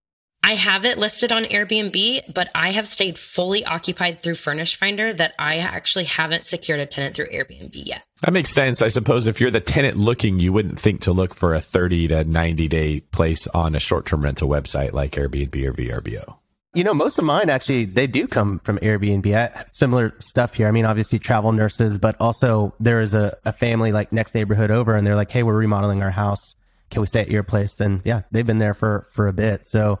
I have it listed on Airbnb, but I have stayed fully occupied through Furnished Finder that I actually haven't secured a tenant through Airbnb yet. That makes sense. I suppose if you're the tenant looking, you wouldn't think to look for a 30 to 90 day place on a short term rental website like Airbnb or VRBO. You know, most of mine actually, they do come from Airbnb. I, similar stuff here. I mean, obviously travel nurses, but also there is a, a family like next neighborhood over and they're like, Hey, we're remodeling our house. Can we stay at your place? And yeah, they've been there for, for a bit. So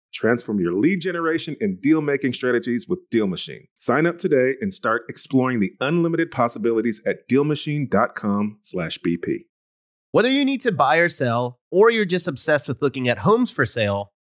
Transform your lead generation and deal making strategies with DealMachine. Sign up today and start exploring the unlimited possibilities at dealmachine.com/bp. Whether you need to buy or sell, or you're just obsessed with looking at homes for sale,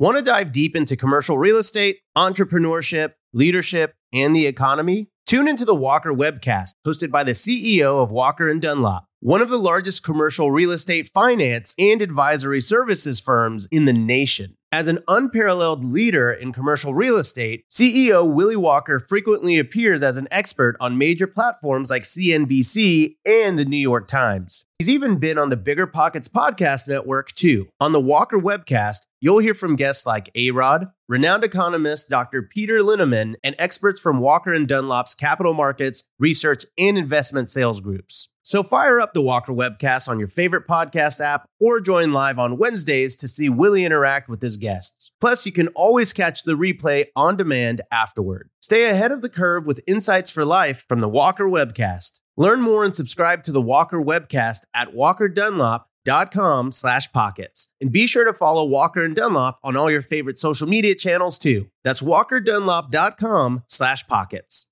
Want to dive deep into commercial real estate, entrepreneurship, leadership, and the economy? Tune into the Walker Webcast, hosted by the CEO of Walker and Dunlop one of the largest commercial real estate finance and advisory services firms in the nation. As an unparalleled leader in commercial real estate, CEO Willie Walker frequently appears as an expert on major platforms like CNBC and the New York Times. He's even been on the BiggerPockets podcast network too. On the Walker webcast, you'll hear from guests like A-Rod, renowned economist Dr. Peter Linneman, and experts from Walker and Dunlop's capital markets, research, and investment sales groups. So fire up the Walker webcast on your favorite podcast app or join live on Wednesdays to see Willie interact with his guests. Plus, you can always catch the replay on demand afterward. Stay ahead of the curve with insights for life from the Walker webcast. Learn more and subscribe to the Walker webcast at walkerdunlop.com slash pockets. And be sure to follow Walker and Dunlop on all your favorite social media channels too. That's walkerdunlop.com slash pockets.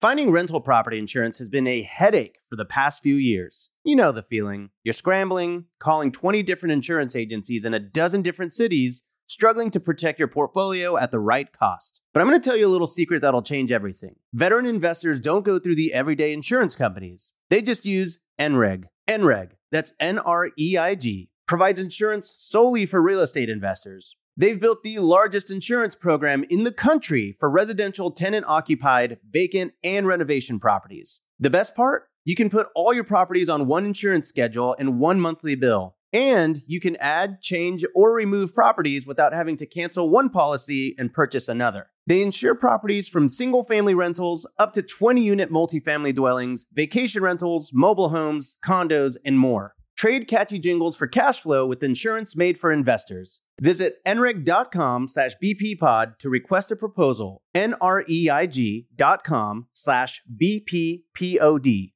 Finding rental property insurance has been a headache for the past few years. You know the feeling. You're scrambling, calling 20 different insurance agencies in a dozen different cities, struggling to protect your portfolio at the right cost. But I'm going to tell you a little secret that'll change everything. Veteran investors don't go through the everyday insurance companies. They just use NREIG. NREIG, that's N R E I G, provides insurance solely for real estate investors. They've built the largest insurance program in the country for residential tenant occupied, vacant, and renovation properties. The best part? You can put all your properties on one insurance schedule and one monthly bill. And you can add, change, or remove properties without having to cancel one policy and purchase another. They insure properties from single family rentals up to 20 unit multifamily dwellings, vacation rentals, mobile homes, condos, and more. Trade catchy jingles for cash flow with insurance made for investors. Visit nreig.com slash bppod to request a proposal. N-R-E-I-G dot com slash bppod.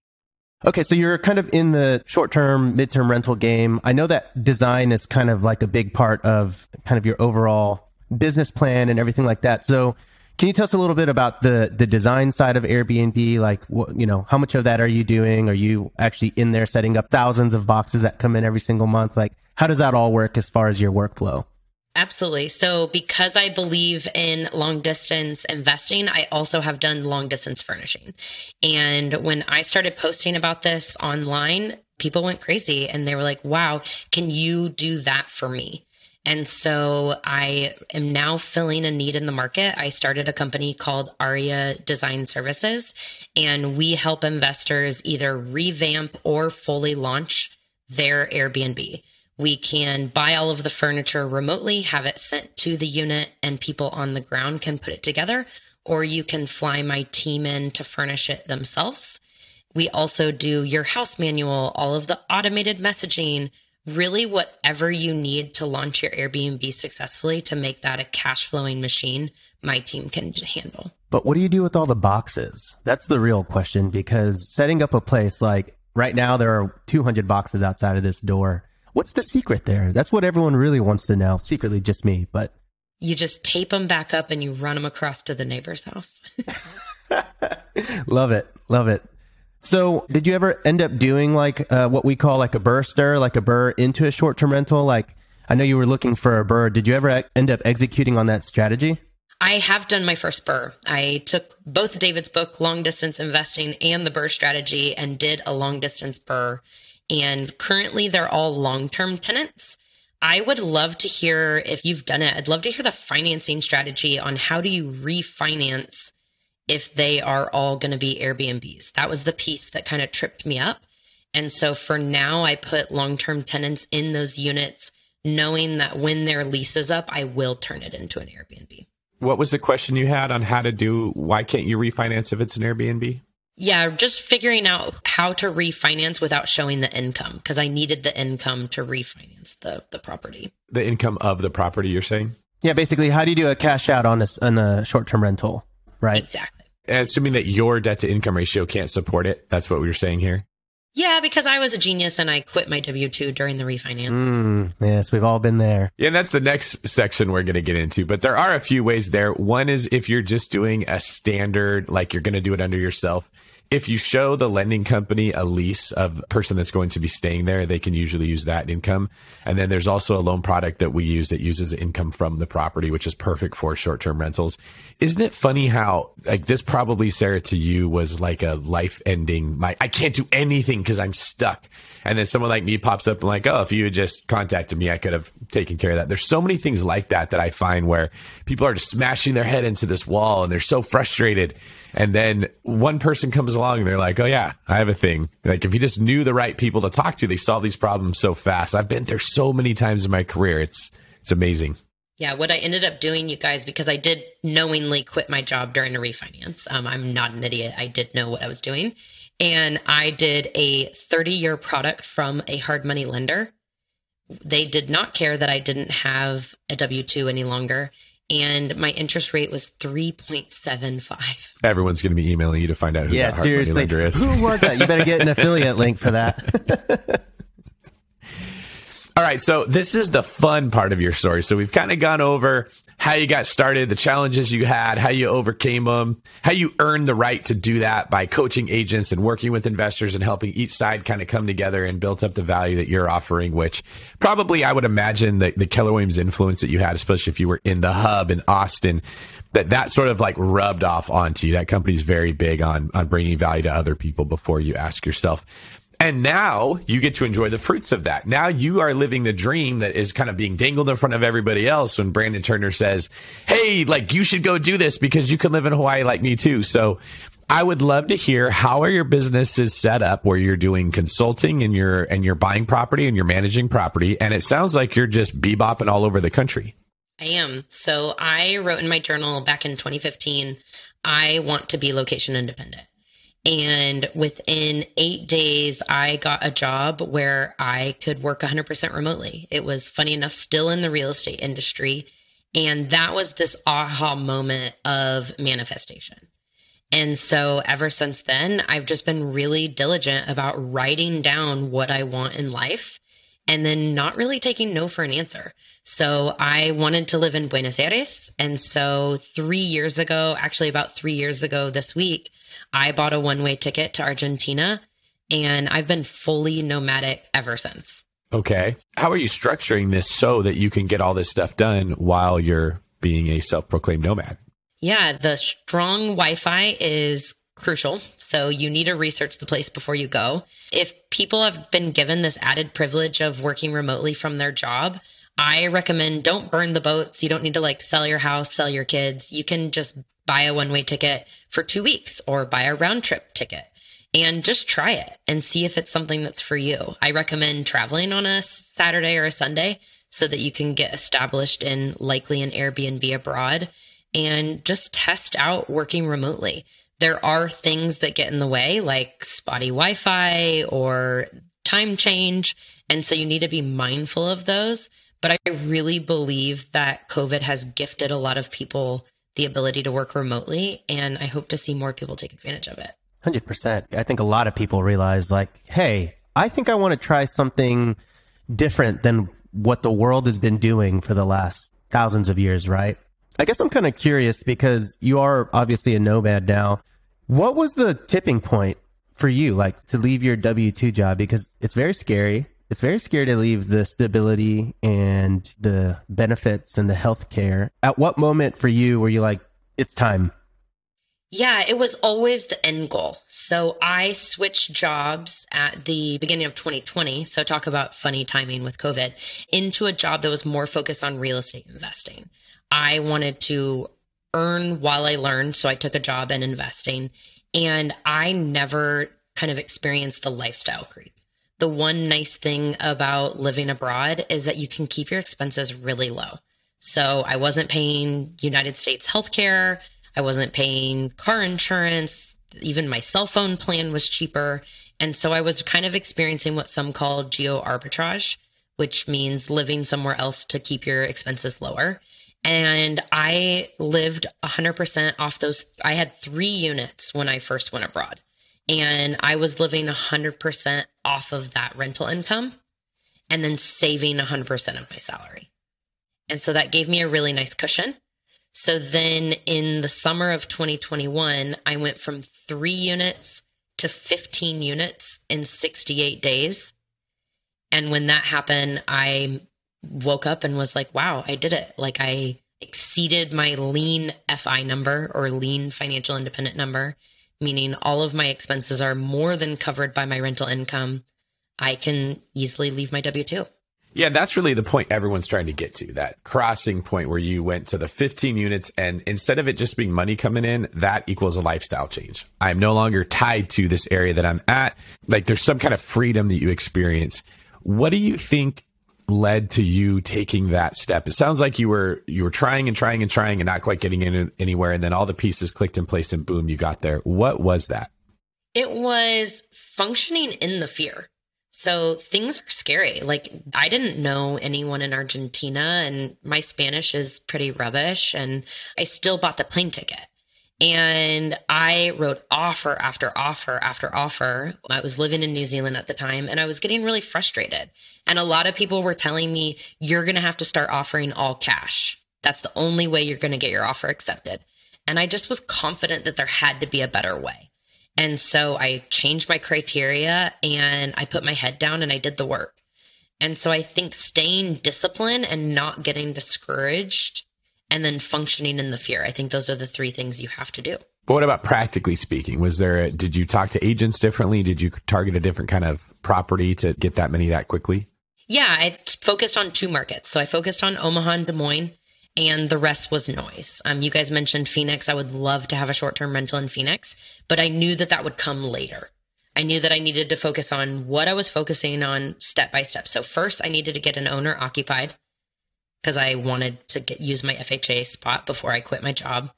Okay, so you're kind of in the short-term, mid-term rental game. I know that design is kind of like a big part of kind of your overall business plan and everything like that. So can you tell us a little bit about the the design side of Airbnb? Like, what, you know, how much of that are you doing? Are you actually in there setting up thousands of boxes that come in every single month? Like, how does that all work as far as your workflow? Absolutely. So, because I believe in long distance investing, I also have done long distance furnishing. And when I started posting about this online, people went crazy and they were like, wow, can you do that for me? And so I am now filling a need in the market. I started a company called Aria Design Services, and we help investors either revamp or fully launch their Airbnb. We can buy all of the furniture remotely, have it sent to the unit, and people on the ground can put it together, or you can fly my team in to furnish it themselves. We also do your house manual, all of the automated messaging, really whatever you need to launch your Airbnb successfully to make that a cash flowing machine, my team can handle. But what do you do with all the boxes? That's the real question because setting up a place like right now, there are 200 boxes outside of this door. What's the secret there? That's what everyone really wants to know. Secretly, just me, but you just tape them back up and you run them across to the neighbor's house. love it. Love it. So, did you ever end up doing like uh, what we call like a burster, like a BRRRR into a short term rental? Like, I know you were looking for a BRRRR. Did you ever end up executing on that strategy? I have done my first BRRRR. I took both David's book, Long Distance Investing, and the BRRRR strategy and did a long distance BRRRR. And currently, they're all long term tenants. I would love to hear if you've done it. I'd love to hear the financing strategy on how do you refinance if they are all going to be Airbnbs. That was the piece that kind of tripped me up. And so for now, I put long term tenants in those units, knowing that when their lease is up, I will turn it into an Airbnb. What was the question you had on how to do? Why can't you refinance if it's an Airbnb? Yeah, just figuring out how to refinance without showing the income because I needed the income to refinance the, the property. The income of the property, you're saying? Yeah, basically, how do you do a cash out on a, on a short term rental? Right? Exactly. And assuming that your debt to income ratio can't support it. That's what we were saying here. Yeah, because I was a genius and I quit my W 2 during the refinance. Mm, yes, we've all been there. Yeah, and that's the next section we're going to get into. But there are a few ways there. One is if you're just doing a standard, like you're going to do it under yourself, if you show the lending company a lease of a person that's going to be staying there, they can usually use that income. And then there's also a loan product that we use that uses income from the property, which is perfect for short term rentals. Isn't it funny how like this probably Sarah to you was like a life ending, my, I can't do anything because I'm stuck. And then someone like me pops up and like, oh, if you had just contacted me, I could have taken care of that. There's so many things like that that I find where people are just smashing their head into this wall and they're so frustrated and then one person comes along and they're like, oh, yeah, I have a thing. Like, if you just knew the right people to talk to, they solve these problems so fast. I've been there so many times in my career. It's, it's amazing. Yeah, what I ended up doing, you guys, because I did knowingly quit my job during a refinance. Um, I'm not an idiot. I did know what I was doing. And I did a 30 year product from a hard money lender. They did not care that I didn't have a W 2 any longer and my interest rate was 3.75. Everyone's going to be emailing you to find out who yeah, that seriously. lender is. Who was that? You better get an affiliate link for that. All right, so this is the fun part of your story. So we've kind of gone over how you got started, the challenges you had, how you overcame them, how you earned the right to do that by coaching agents and working with investors and helping each side kind of come together and build up the value that you're offering, which probably I would imagine the Keller Williams influence that you had, especially if you were in the hub in Austin, that that sort of like rubbed off onto you. That company's very big on, on bringing value to other people before you ask yourself, and now you get to enjoy the fruits of that. Now you are living the dream that is kind of being dangled in front of everybody else when Brandon Turner says, Hey, like you should go do this because you can live in Hawaii like me too. So I would love to hear how are your businesses set up where you're doing consulting and you're and you're buying property and you're managing property. And it sounds like you're just bebopping all over the country. I am. So I wrote in my journal back in 2015, I want to be location independent. And within eight days, I got a job where I could work 100% remotely. It was funny enough, still in the real estate industry. And that was this aha moment of manifestation. And so ever since then, I've just been really diligent about writing down what I want in life and then not really taking no for an answer. So I wanted to live in Buenos Aires. And so three years ago, actually about three years ago this week, I bought a one way ticket to Argentina and I've been fully nomadic ever since. Okay. How are you structuring this so that you can get all this stuff done while you're being a self proclaimed nomad? Yeah, the strong Wi Fi is crucial. So you need to research the place before you go. If people have been given this added privilege of working remotely from their job, I recommend don't burn the boats. You don't need to like sell your house, sell your kids. You can just buy a one way ticket for two weeks or buy a round trip ticket and just try it and see if it's something that's for you. I recommend traveling on a Saturday or a Sunday so that you can get established in likely an Airbnb abroad and just test out working remotely. There are things that get in the way, like spotty Wi Fi or time change. And so you need to be mindful of those. But I really believe that COVID has gifted a lot of people the ability to work remotely. And I hope to see more people take advantage of it. 100%. I think a lot of people realize, like, hey, I think I want to try something different than what the world has been doing for the last thousands of years, right? I guess I'm kind of curious because you are obviously a nomad now. What was the tipping point for you, like to leave your W 2 job? Because it's very scary. It's very scary to leave the stability and the benefits and the health care. At what moment for you were you like, it's time? Yeah, it was always the end goal. So I switched jobs at the beginning of 2020. So talk about funny timing with COVID into a job that was more focused on real estate investing. I wanted to earn while I learned. So I took a job in investing and I never kind of experienced the lifestyle creep. The one nice thing about living abroad is that you can keep your expenses really low. So I wasn't paying United States healthcare. I wasn't paying car insurance. Even my cell phone plan was cheaper. And so I was kind of experiencing what some call geo arbitrage, which means living somewhere else to keep your expenses lower. And I lived 100% off those. I had three units when I first went abroad, and I was living 100% off of that rental income and then saving 100% of my salary. And so that gave me a really nice cushion. So then in the summer of 2021, I went from three units to 15 units in 68 days. And when that happened, I woke up and was like, wow, I did it. Like I exceeded my lean FI number or lean financial independent number, meaning all of my expenses are more than covered by my rental income. I can easily leave my W 2. Yeah, that's really the point everyone's trying to get to that crossing point where you went to the 15 units and instead of it just being money coming in, that equals a lifestyle change. I'm no longer tied to this area that I'm at. Like there's some kind of freedom that you experience. What do you think led to you taking that step? It sounds like you were you were trying and trying and trying and not quite getting in anywhere and then all the pieces clicked in place and boom, you got there. What was that? It was functioning in the fear. So things are scary. Like I didn't know anyone in Argentina and my Spanish is pretty rubbish and I still bought the plane ticket. And I wrote offer after offer after offer. I was living in New Zealand at the time and I was getting really frustrated. And a lot of people were telling me, you're going to have to start offering all cash. That's the only way you're going to get your offer accepted. And I just was confident that there had to be a better way. And so I changed my criteria and I put my head down and I did the work. And so I think staying disciplined and not getting discouraged and then functioning in the fear. I think those are the three things you have to do. But what about practically speaking? Was there, a, did you talk to agents differently? Did you target a different kind of property to get that many that quickly? Yeah, I focused on two markets. So I focused on Omaha and Des Moines and the rest was noise. Um, you guys mentioned Phoenix. I would love to have a short term rental in Phoenix, but I knew that that would come later. I knew that I needed to focus on what I was focusing on step by step. So first, I needed to get an owner occupied because I wanted to get use my FHA spot before I quit my job.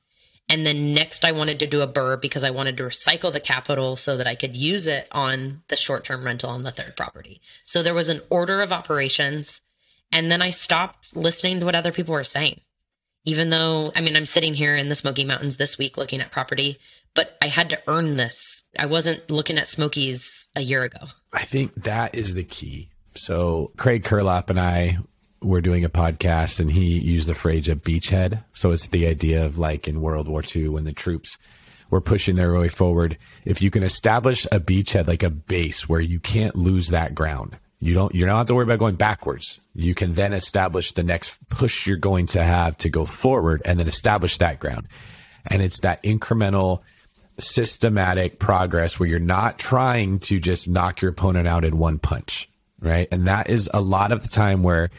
And then next, I wanted to do a BRRRR because I wanted to recycle the capital so that I could use it on the short term rental on the third property. So there was an order of operations. And then I stopped listening to what other people were saying even though, I mean, I'm sitting here in the Smoky Mountains this week looking at property, but I had to earn this. I wasn't looking at Smokies a year ago. I think that is the key. So Craig Curelop and I were doing a podcast and he used the phrase a beachhead. So it's the idea of like in World War II when the troops were pushing their way forward. If you can establish a beachhead, like a base where you can't lose that ground, you don't, you don't have to worry about going backwards. You can then establish the next push you're going to have to go forward and then establish that ground. And it's that incremental systematic progress where you're not trying to just knock your opponent out in one punch, right? And that is a lot of the time where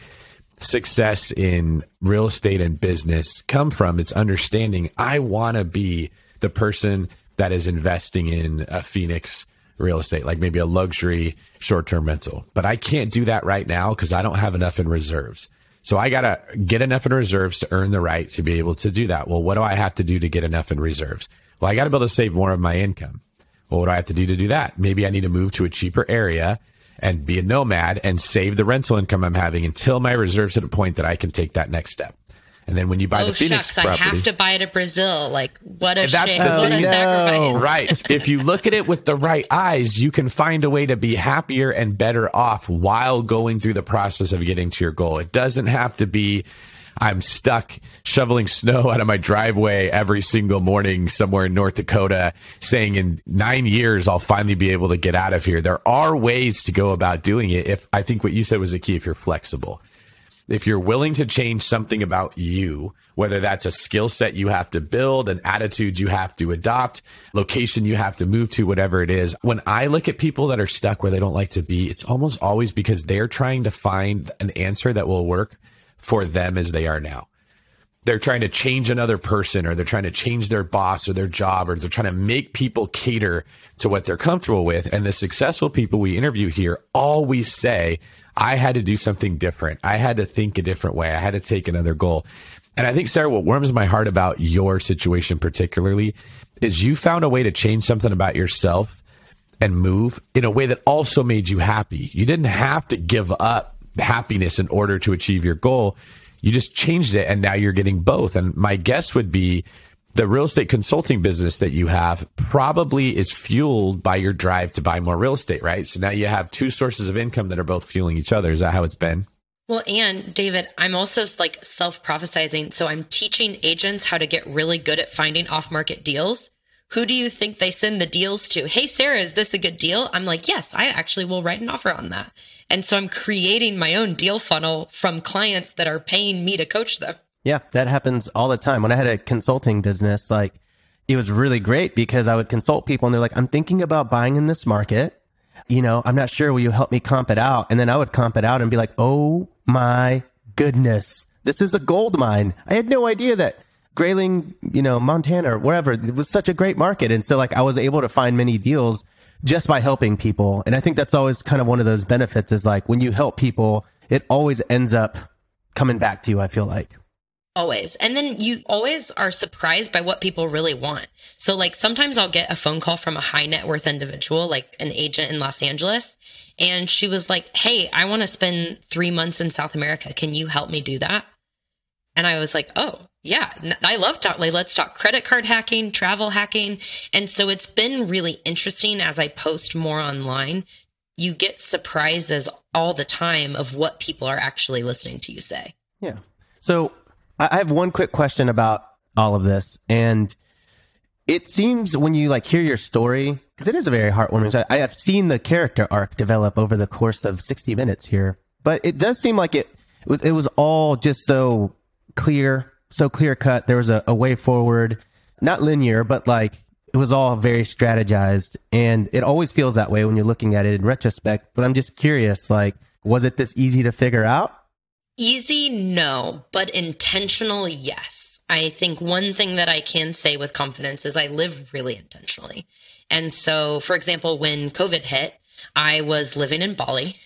success in real estate and business come from. It's understanding I want to be the person that is investing in a Phoenix real estate, like maybe a luxury short term rental. But I can't do that right now because I don't have enough in reserves. So I got to get enough in reserves to earn the right to be able to do that. Well, what do I have to do to get enough in reserves? Well, I got to be able to save more of my income. Well, what do I have to do to do that? Maybe I need to move to a cheaper area and be a nomad and save the rental income I'm having until my reserves at a point that I can take that next step. And then when you buy oh, the Phoenix shucks, property, I have to buy it to Brazil. Like what a That's shame! the What a thing. No. sacrifice! right. If you look at it with the right eyes, you can find a way to be happier and better off while going through the process of getting to your goal. It doesn't have to be I'm stuck shoveling snow out of my driveway every single morning somewhere in North Dakota saying in 9 years I'll finally be able to get out of here. There are ways to go about doing it if I think what you said was the key if you're flexible if you're willing to change something about you, whether that's a skill set you have to build, an attitude you have to adopt, location you have to move to, whatever it is. When I look at people that are stuck where they don't like to be, it's almost always because they're trying to find an answer that will work for them as they are now. They're trying to change another person or they're trying to change their boss or their job or they're trying to make people cater to what they're comfortable with. And the successful people we interview here always say, I had to do something different. I had to think a different way. I had to take another goal. And I think, Sarah, what warms my heart about your situation particularly is you found a way to change something about yourself and move in a way that also made you happy. You didn't have to give up happiness in order to achieve your goal. You just changed it and now you're getting both. And my guess would be the real estate consulting business that you have probably is fueled by your drive to buy more real estate, right? So now you have two sources of income that are both fueling each other. Is that how it's been? Well, and David, I'm also like self prophesizing. So I'm teaching agents how to get really good at finding off market deals. Who do you think they send the deals to? Hey, Sarah, is this a good deal? I'm like, yes, I actually will write an offer on that. And so I'm creating my own deal funnel from clients that are paying me to coach them. Yeah, that happens all the time. When I had a consulting business, like it was really great because I would consult people and they're like, I'm thinking about buying in this market. You know, I'm not sure. Will you help me comp it out? And then I would comp it out and be like, oh my goodness, this is a gold mine. I had no idea that Grayling, you know, Montana or wherever, it was such a great market. And so like I was able to find many deals just by helping people. And I think that's always kind of one of those benefits is like when you help people, it always ends up coming back to you, I feel like. Always. And then you always are surprised by what people really want. So, like, sometimes I'll get a phone call from a high net worth individual, like an agent in Los Angeles. And she was like, Hey, I want to spend three months in South America. Can you help me do that? And I was like, Oh, yeah, I love talk. Like, let's talk credit card hacking, travel hacking. And so it's been really interesting as I post more online. You get surprises all the time of what people are actually listening to you say. Yeah. So I have one quick question about all of this. And it seems when you like hear your story, because it is a very heartwarming story. I have seen the character arc develop over the course of 60 minutes here, but it does seem like it it was all just so clear, so clear cut. There was a, a way forward, not linear, but like it was all very strategized. And it always feels that way when you're looking at it in retrospect. But I'm just curious, like, was it this easy to figure out? Easy, no, but intentional, yes. I think one thing that I can say with confidence is I live really intentionally. And so, for example, when COVID hit, I was living in Bali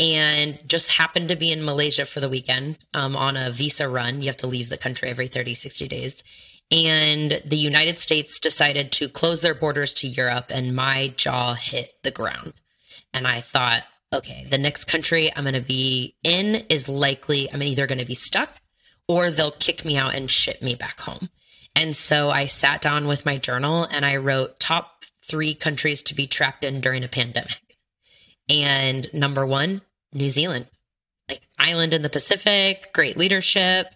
and just happened to be in Malaysia for the weekend um, on a visa run. You have to leave the country every 30, 60 days. And the United States decided to close their borders to Europe, and my jaw hit the ground. And I thought, okay, the next country I'm going to be in is likely I'm either going to be stuck or they'll kick me out and ship me back home. And so I sat down with my journal and I wrote top three countries to be trapped in during a pandemic. And number one, New Zealand, like island in the Pacific, great leadership.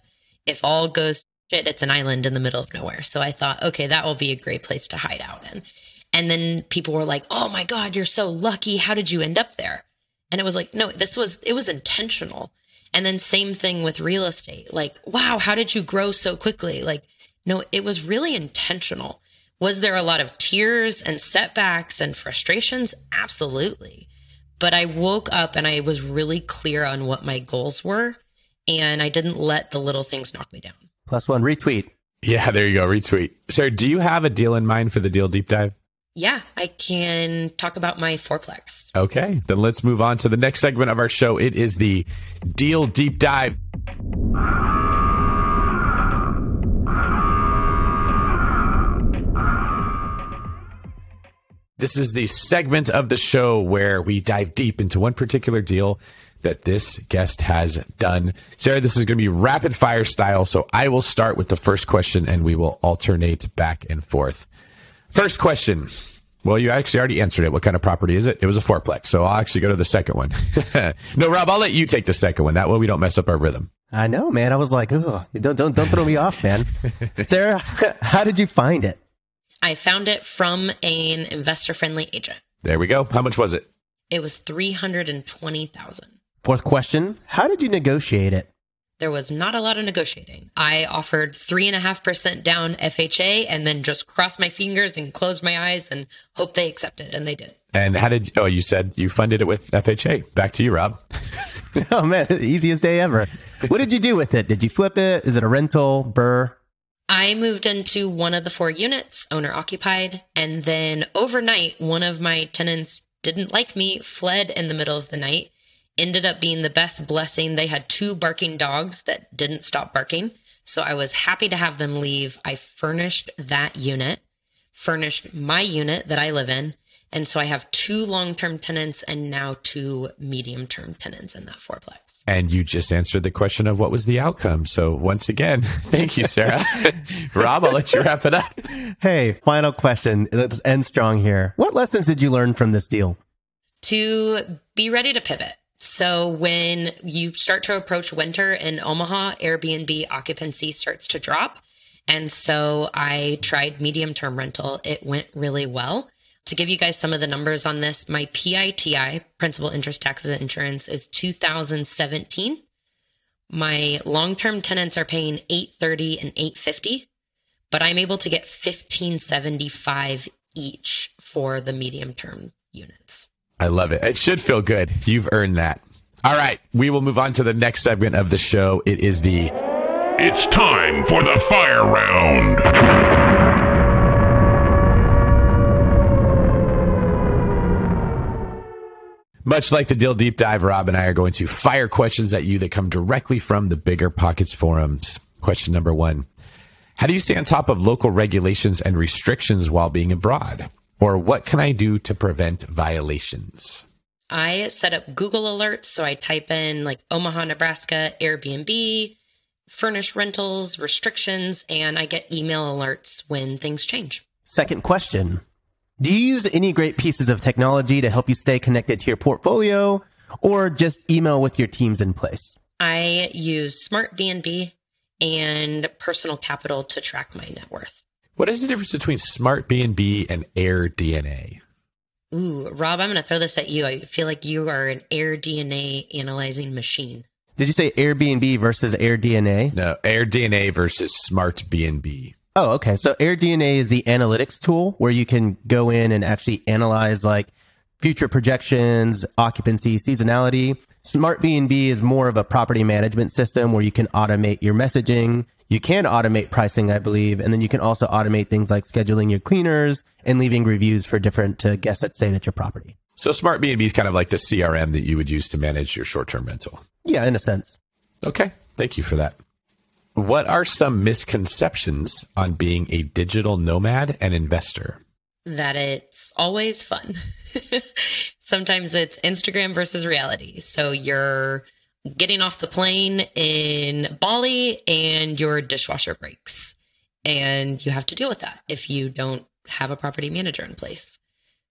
If all goes shit, it's an island in the middle of nowhere. So I thought, okay, that will be a great place to hide out in. And then people were like, oh my God, you're so lucky. How did you end up there? And it was like, no, this was, it was intentional. And then same thing with real estate. Like, wow, how did you grow so quickly? Like, no, it was really intentional. Was there a lot of tears and setbacks and frustrations? Absolutely. But I woke up and I was really clear on what my goals were, and I didn't let the little things knock me down. Plus one retweet. Yeah, there you go. Retweet. Sarah, do you have a deal in mind for the deal deep dive? Yeah, I can talk about my fourplex. Okay, then let's move on to the next segment of our show. It is the deal deep dive. This is the segment of the show where we dive deep into one particular deal that this guest has done. Sarah, this is going to be rapid fire style. So I will start with the first question and we will alternate back and forth. First question. Well, you actually already answered it. What kind of property is it? It was a fourplex. So I'll actually go to the second one. no, Rob, I'll let you take the second one. That way we don't mess up our rhythm. I know, man. I was like, oh, don't, don't, don't throw me off, man. Sarah, how did you find it? I found it from an investor friendly agent. There we go. How much was it? It was 320,000. Fourth question. How did you negotiate it? There was not a lot of negotiating. I offered three and a half percent down FHA and then just crossed my fingers and closed my eyes and hope they accepted. And they did. And how did, oh, you said you funded it with FHA. Back to you, Rob. oh man, easiest day ever. What did you do with it? Did you flip it? Is it a rental, BRRRR? I moved into one of the four units, owner occupied, and then overnight, one of my tenants didn't like me, fled in the middle of the night, ended up being the best blessing. They had two barking dogs that didn't stop barking. So I was happy to have them leave. I furnished that unit, furnished my unit that I live in. And so I have two long term tenants and now two medium term tenants in that fourplex. And you just answered the question of what was the outcome. So once again, thank you, Sarah. Rob, I'll let you wrap it up. Hey, final question. Let's end strong here. What lessons did you learn from this deal? To be ready to pivot. So when you start to approach winter in Omaha, Airbnb occupancy starts to drop. And so I tried medium term rental. It went really well. To give you guys some of the numbers on this, my PITI, principal interest taxes and insurance, is 2017. My long-term tenants are paying 830 and 850, but I'm able to get 1575 each for the medium-term units. I love it. It should feel good. You've earned that. All right, we will move on to the next segment of the show. It is the It's time for the fire round. Much like the Deal Deep Dive, Rob and I are going to fire questions at you that come directly from the BiggerPockets forums. Question number one How do you stay on top of local regulations and restrictions while being abroad? Or what can I do to prevent violations? I set up Google alerts. So I type in like Omaha, Nebraska, Airbnb, furnished rentals, restrictions, and I get email alerts when things change. Second question Do you use any great pieces of technology to help you stay connected to your portfolio or just email with your teams in place? I use Smartbnb and Personal Capital to track my net worth. What is the difference between Smartbnb and AirDNA? Ooh, Rob, I'm going to throw this at you. I feel like you are an AirDNA analyzing machine. Did you say Airbnb versus AirDNA? No, AirDNA versus Smartbnb. Oh, okay. So AirDNA is the analytics tool where you can go in and actually analyze like future projections, occupancy, seasonality. Smartbnb is more of a property management system where you can automate your messaging. You can automate pricing, I believe, and then you can also automate things like scheduling your cleaners and leaving reviews for different uh, guests that stayed at your property. So Smartbnb is kind of like the CRM that you would use to manage your short-term rental. Yeah, in a sense. Okay, thank you for that. What are some misconceptions on being a digital nomad and investor? That it's always fun. Sometimes it's Instagram versus reality. So you're getting off the plane in Bali and your dishwasher breaks. And you have to deal with that if you don't have a property manager in place.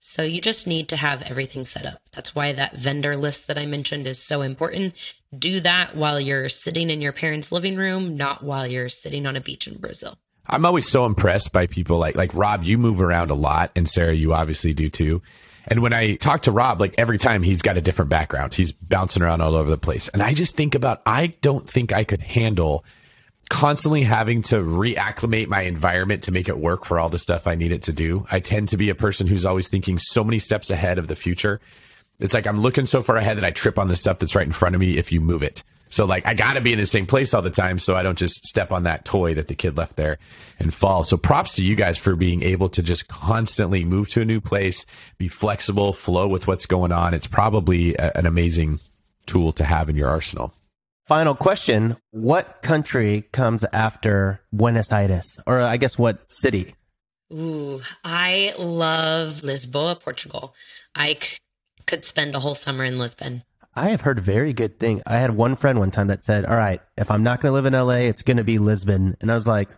So you just need to have everything set up. That's why that vendor list that I mentioned is so important. Do that while you're sitting in your parents' living room, not while you're sitting on a beach in Brazil. I'm always so impressed by people like like Rob. You move around a lot, and Sarah, you obviously do too. And when I talk to Rob, like every time he's got a different background, he's bouncing around all over the place. And I just think about, I don't think I could handle constantly having to reacclimate my environment to make it work for all the stuff I need it to do. I tend to be a person who's always thinking so many steps ahead of the future. It's like I'm looking so far ahead that I trip on the stuff that's right in front of me if you move it. So like I got to be in the same place all the time so I don't just step on that toy that the kid left there and fall. So props to you guys for being able to just constantly move to a new place, be flexible, flow with what's going on. It's probably a, an amazing tool to have in your arsenal. Final question. What country comes after Buenos Aires? Or I guess what city? Ooh, I love Lisboa, Portugal. I c- could spend a whole summer in Lisbon. I have heard very good thing. I had one friend one time that said, "All right, if I'm not going to live in LA, it's going to be Lisbon." And I was like,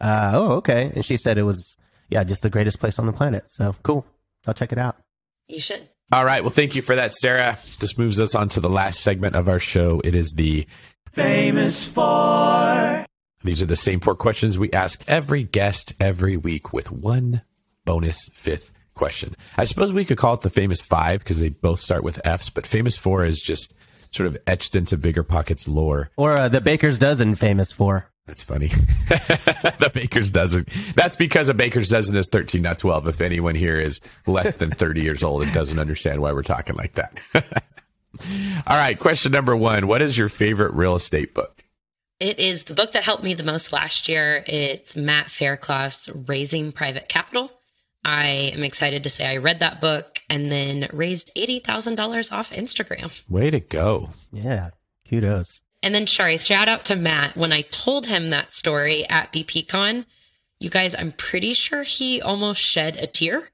uh, "Oh, okay." And she said it was, yeah, just the greatest place on the planet. So cool. I'll check it out. You should. All right. Well, thank you for that, Sarah. This moves us on to the last segment of our show. It is the famous four. These are the same four questions we ask every guest every week with one bonus fifth question. I suppose we could call it the famous five because they both start with F's, but famous four is just sort of etched into BiggerPockets lore. Or uh, the Baker's Dozen famous for. That's funny. the Baker's Dozen. That's because a Baker's Dozen is 13, not 12. If anyone here is less than 30 years old and doesn't understand why we're talking like that. All right. Question number one What is your favorite real estate book? It is the book that helped me the most last year. It's Matt Faircloth's Raising Private Capital. I am excited to say I read that book and then raised $80,000 off Instagram. Way to go. Yeah. Kudos. And then, sorry, shout out to Matt. When I told him that story at BPCon, you guys, I'm pretty sure he almost shed a tear.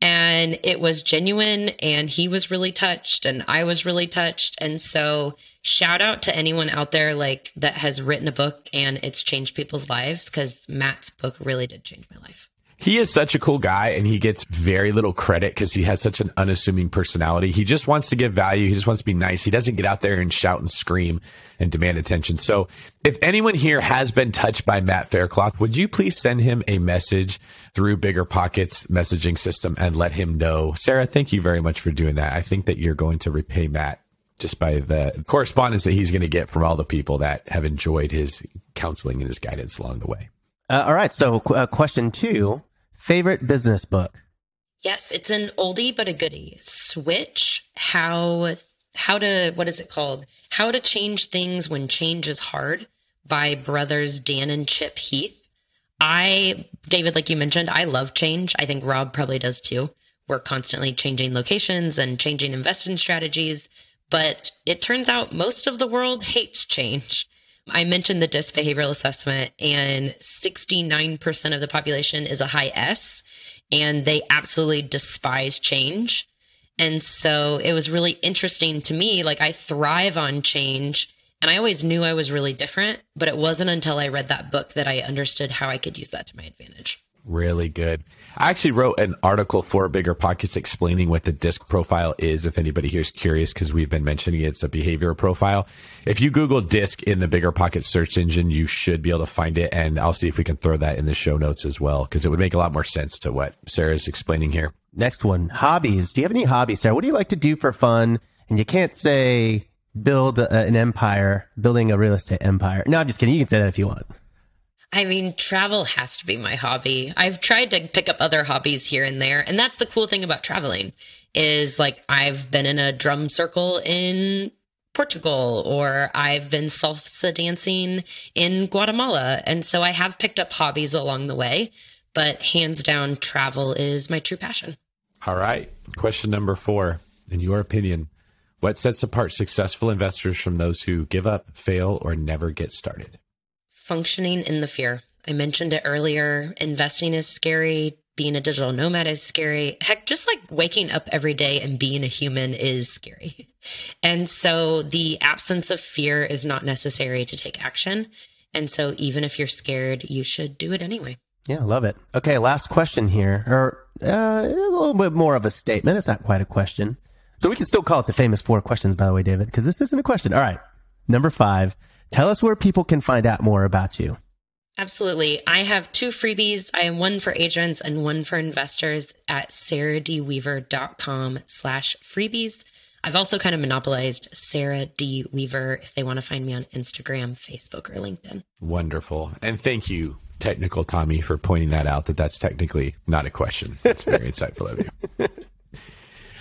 And it was genuine, and he was really touched, and I was really touched. And so, shout out to anyone out there like that has written a book and it's changed people's lives because Matt's book really did change my life. He is such a cool guy and he gets very little credit because he has such an unassuming personality. He just wants to give value. He just wants to be nice. He doesn't get out there and shout and scream and demand attention. So if anyone here has been touched by Matt Faircloth, would you please send him a message through BiggerPockets messaging system and let him know? Sarah, thank you very much for doing that. I think that you're going to repay Matt just by the correspondence that he's going to get from all the people that have enjoyed his counseling and his guidance along the way. Uh, all right. So, uh, question two favorite business book? Yes, it's an oldie but a goodie. Switch how how to what is it called? How to change things when change is hard by brothers Dan and Chip Heath. I David like you mentioned, I love change. I think Rob probably does too. We're constantly changing locations and changing investment strategies, but it turns out most of the world hates change. I mentioned the DISC behavioral assessment, and 69% of the population is a high S, and they absolutely despise change. And so it was really interesting to me. Like, I thrive on change, and I always knew I was really different, but it wasn't until I read that book that I understood how I could use that to my advantage. Really good. I actually wrote an article for BiggerPockets explaining what the disc profile is. If anybody here is curious, because we've been mentioning it, it's a behavior profile. If you Google disc in the BiggerPockets search engine, you should be able to find it. And I'll see if we can throw that in the show notes as well, because it would make a lot more sense to what Sarah is explaining here. Next one hobbies. Do you have any hobbies, Sarah? What do you like to do for fun? And you can't say build a, an empire, building a real estate empire. No, I'm just kidding. You can say that if you want. I mean, travel has to be my hobby. I've tried to pick up other hobbies here and there, and that's the cool thing about traveling is like I've been in a drum circle in Portugal or I've been salsa dancing in Guatemala, and so I have picked up hobbies along the way, but hands down travel is my true passion. All right. Question number 4. In your opinion, what sets apart successful investors from those who give up, fail, or never get started? Functioning in the fear. I mentioned it earlier. Investing is scary. Being a digital nomad is scary. Heck, just like waking up every day and being a human is scary. And so the absence of fear is not necessary to take action. And so even if you're scared, you should do it anyway. Yeah, love it. Okay, last question here, or uh, a little bit more of a statement. It's not quite a question. So we can still call it the famous four questions, by the way, David, because this isn't a question. All right. Number five. Tell us where people can find out more about you. Absolutely. I have two freebies. I have one for agents and one for investors at sarahdweaver.com slash freebies. I've also kind of monopolized Sarah D. Weaver if they want to find me on Instagram, Facebook, or LinkedIn. Wonderful. And thank you, technical Tommy, for pointing that out that that's technically not a question. That's very insightful of you.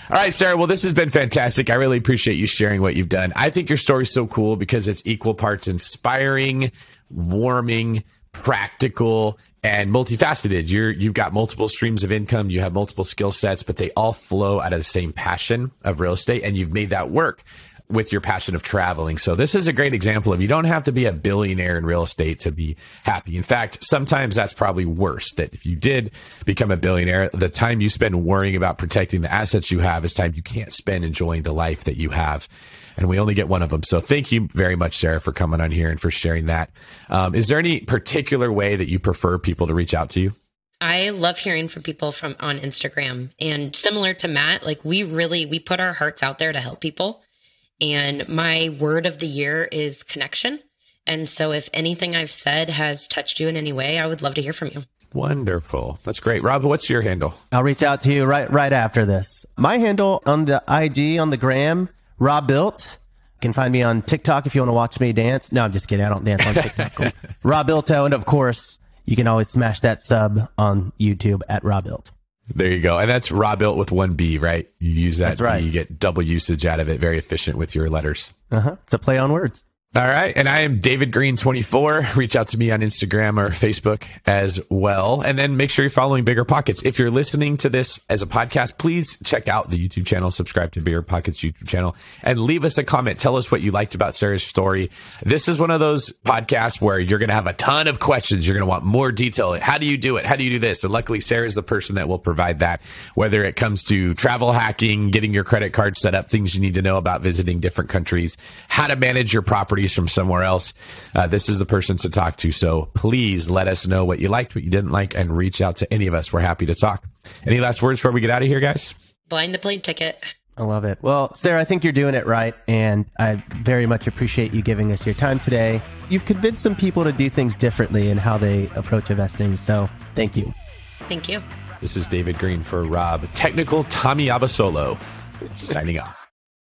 All right, Sarah. Well, this has been fantastic. I really appreciate you sharing what you've done. I think your story's so cool because it's equal parts inspiring, warming, practical, and multifaceted. You're you've got multiple streams of income, you have multiple skill sets, but they all flow out of the same passion of real estate, and you've made that work with your passion of traveling. So this is a great example of you don't have to be a billionaire in real estate to be happy. In fact, sometimes that's probably worse that if you did become a billionaire, the time you spend worrying about protecting the assets you have is time you can't spend enjoying the life that you have. And we only get one of them. So thank you very much, Sarah, for coming on here and for sharing that. Um, is there any particular way that you prefer people to reach out to you? I love hearing from people from on Instagram and similar to Matt, like we really we put our hearts out there to help people. And my word of the year is connection. And so if anything I've said has touched you in any way, I would love to hear from you. Wonderful. That's great. Rob, what's your handle? I'll reach out to you right right after this. My handle on the IG on the gram, Robuilt. You can find me on TikTok if you want to watch me dance. No, I'm just kidding. I don't dance on TikTok. Robuilto, and of course, you can always smash that sub on YouTube at Robuilt. There you go. And that's Robuilt with one B, right? You use that. That's right. You get double usage out of it. Very efficient with your letters. Uh huh. It's a play on words. All right. And I am David Greene 24. Reach out to me on Instagram or Facebook as well. And then make sure you're following BiggerPockets. If you're listening to this as a podcast, please check out the YouTube channel, subscribe to BiggerPockets YouTube channel and leave us a comment. Tell us what you liked about Sarah's story. This is one of those podcasts where you're going to have a ton of questions. You're going to want more detail. How do you do it? How do you do this? And luckily Sarah's the person that will provide that, whether it comes to travel hacking, getting your credit card set up, things you need to know about visiting different countries, how to manage your properties from somewhere else. Uh, this is the person to talk to. So please let us know what you liked, what you didn't like, and reach out to any of us. We're happy to talk. Any last words before we get out of here, guys? Blind the plane ticket. I love it. Well, Sarah, I think you're doing it right. And I very much appreciate you giving us your time today. You've convinced some people to do things differently in how they approach investing. So thank you. Thank you. This is David Greene for Rob. Technical Tommy Abasolo signing off.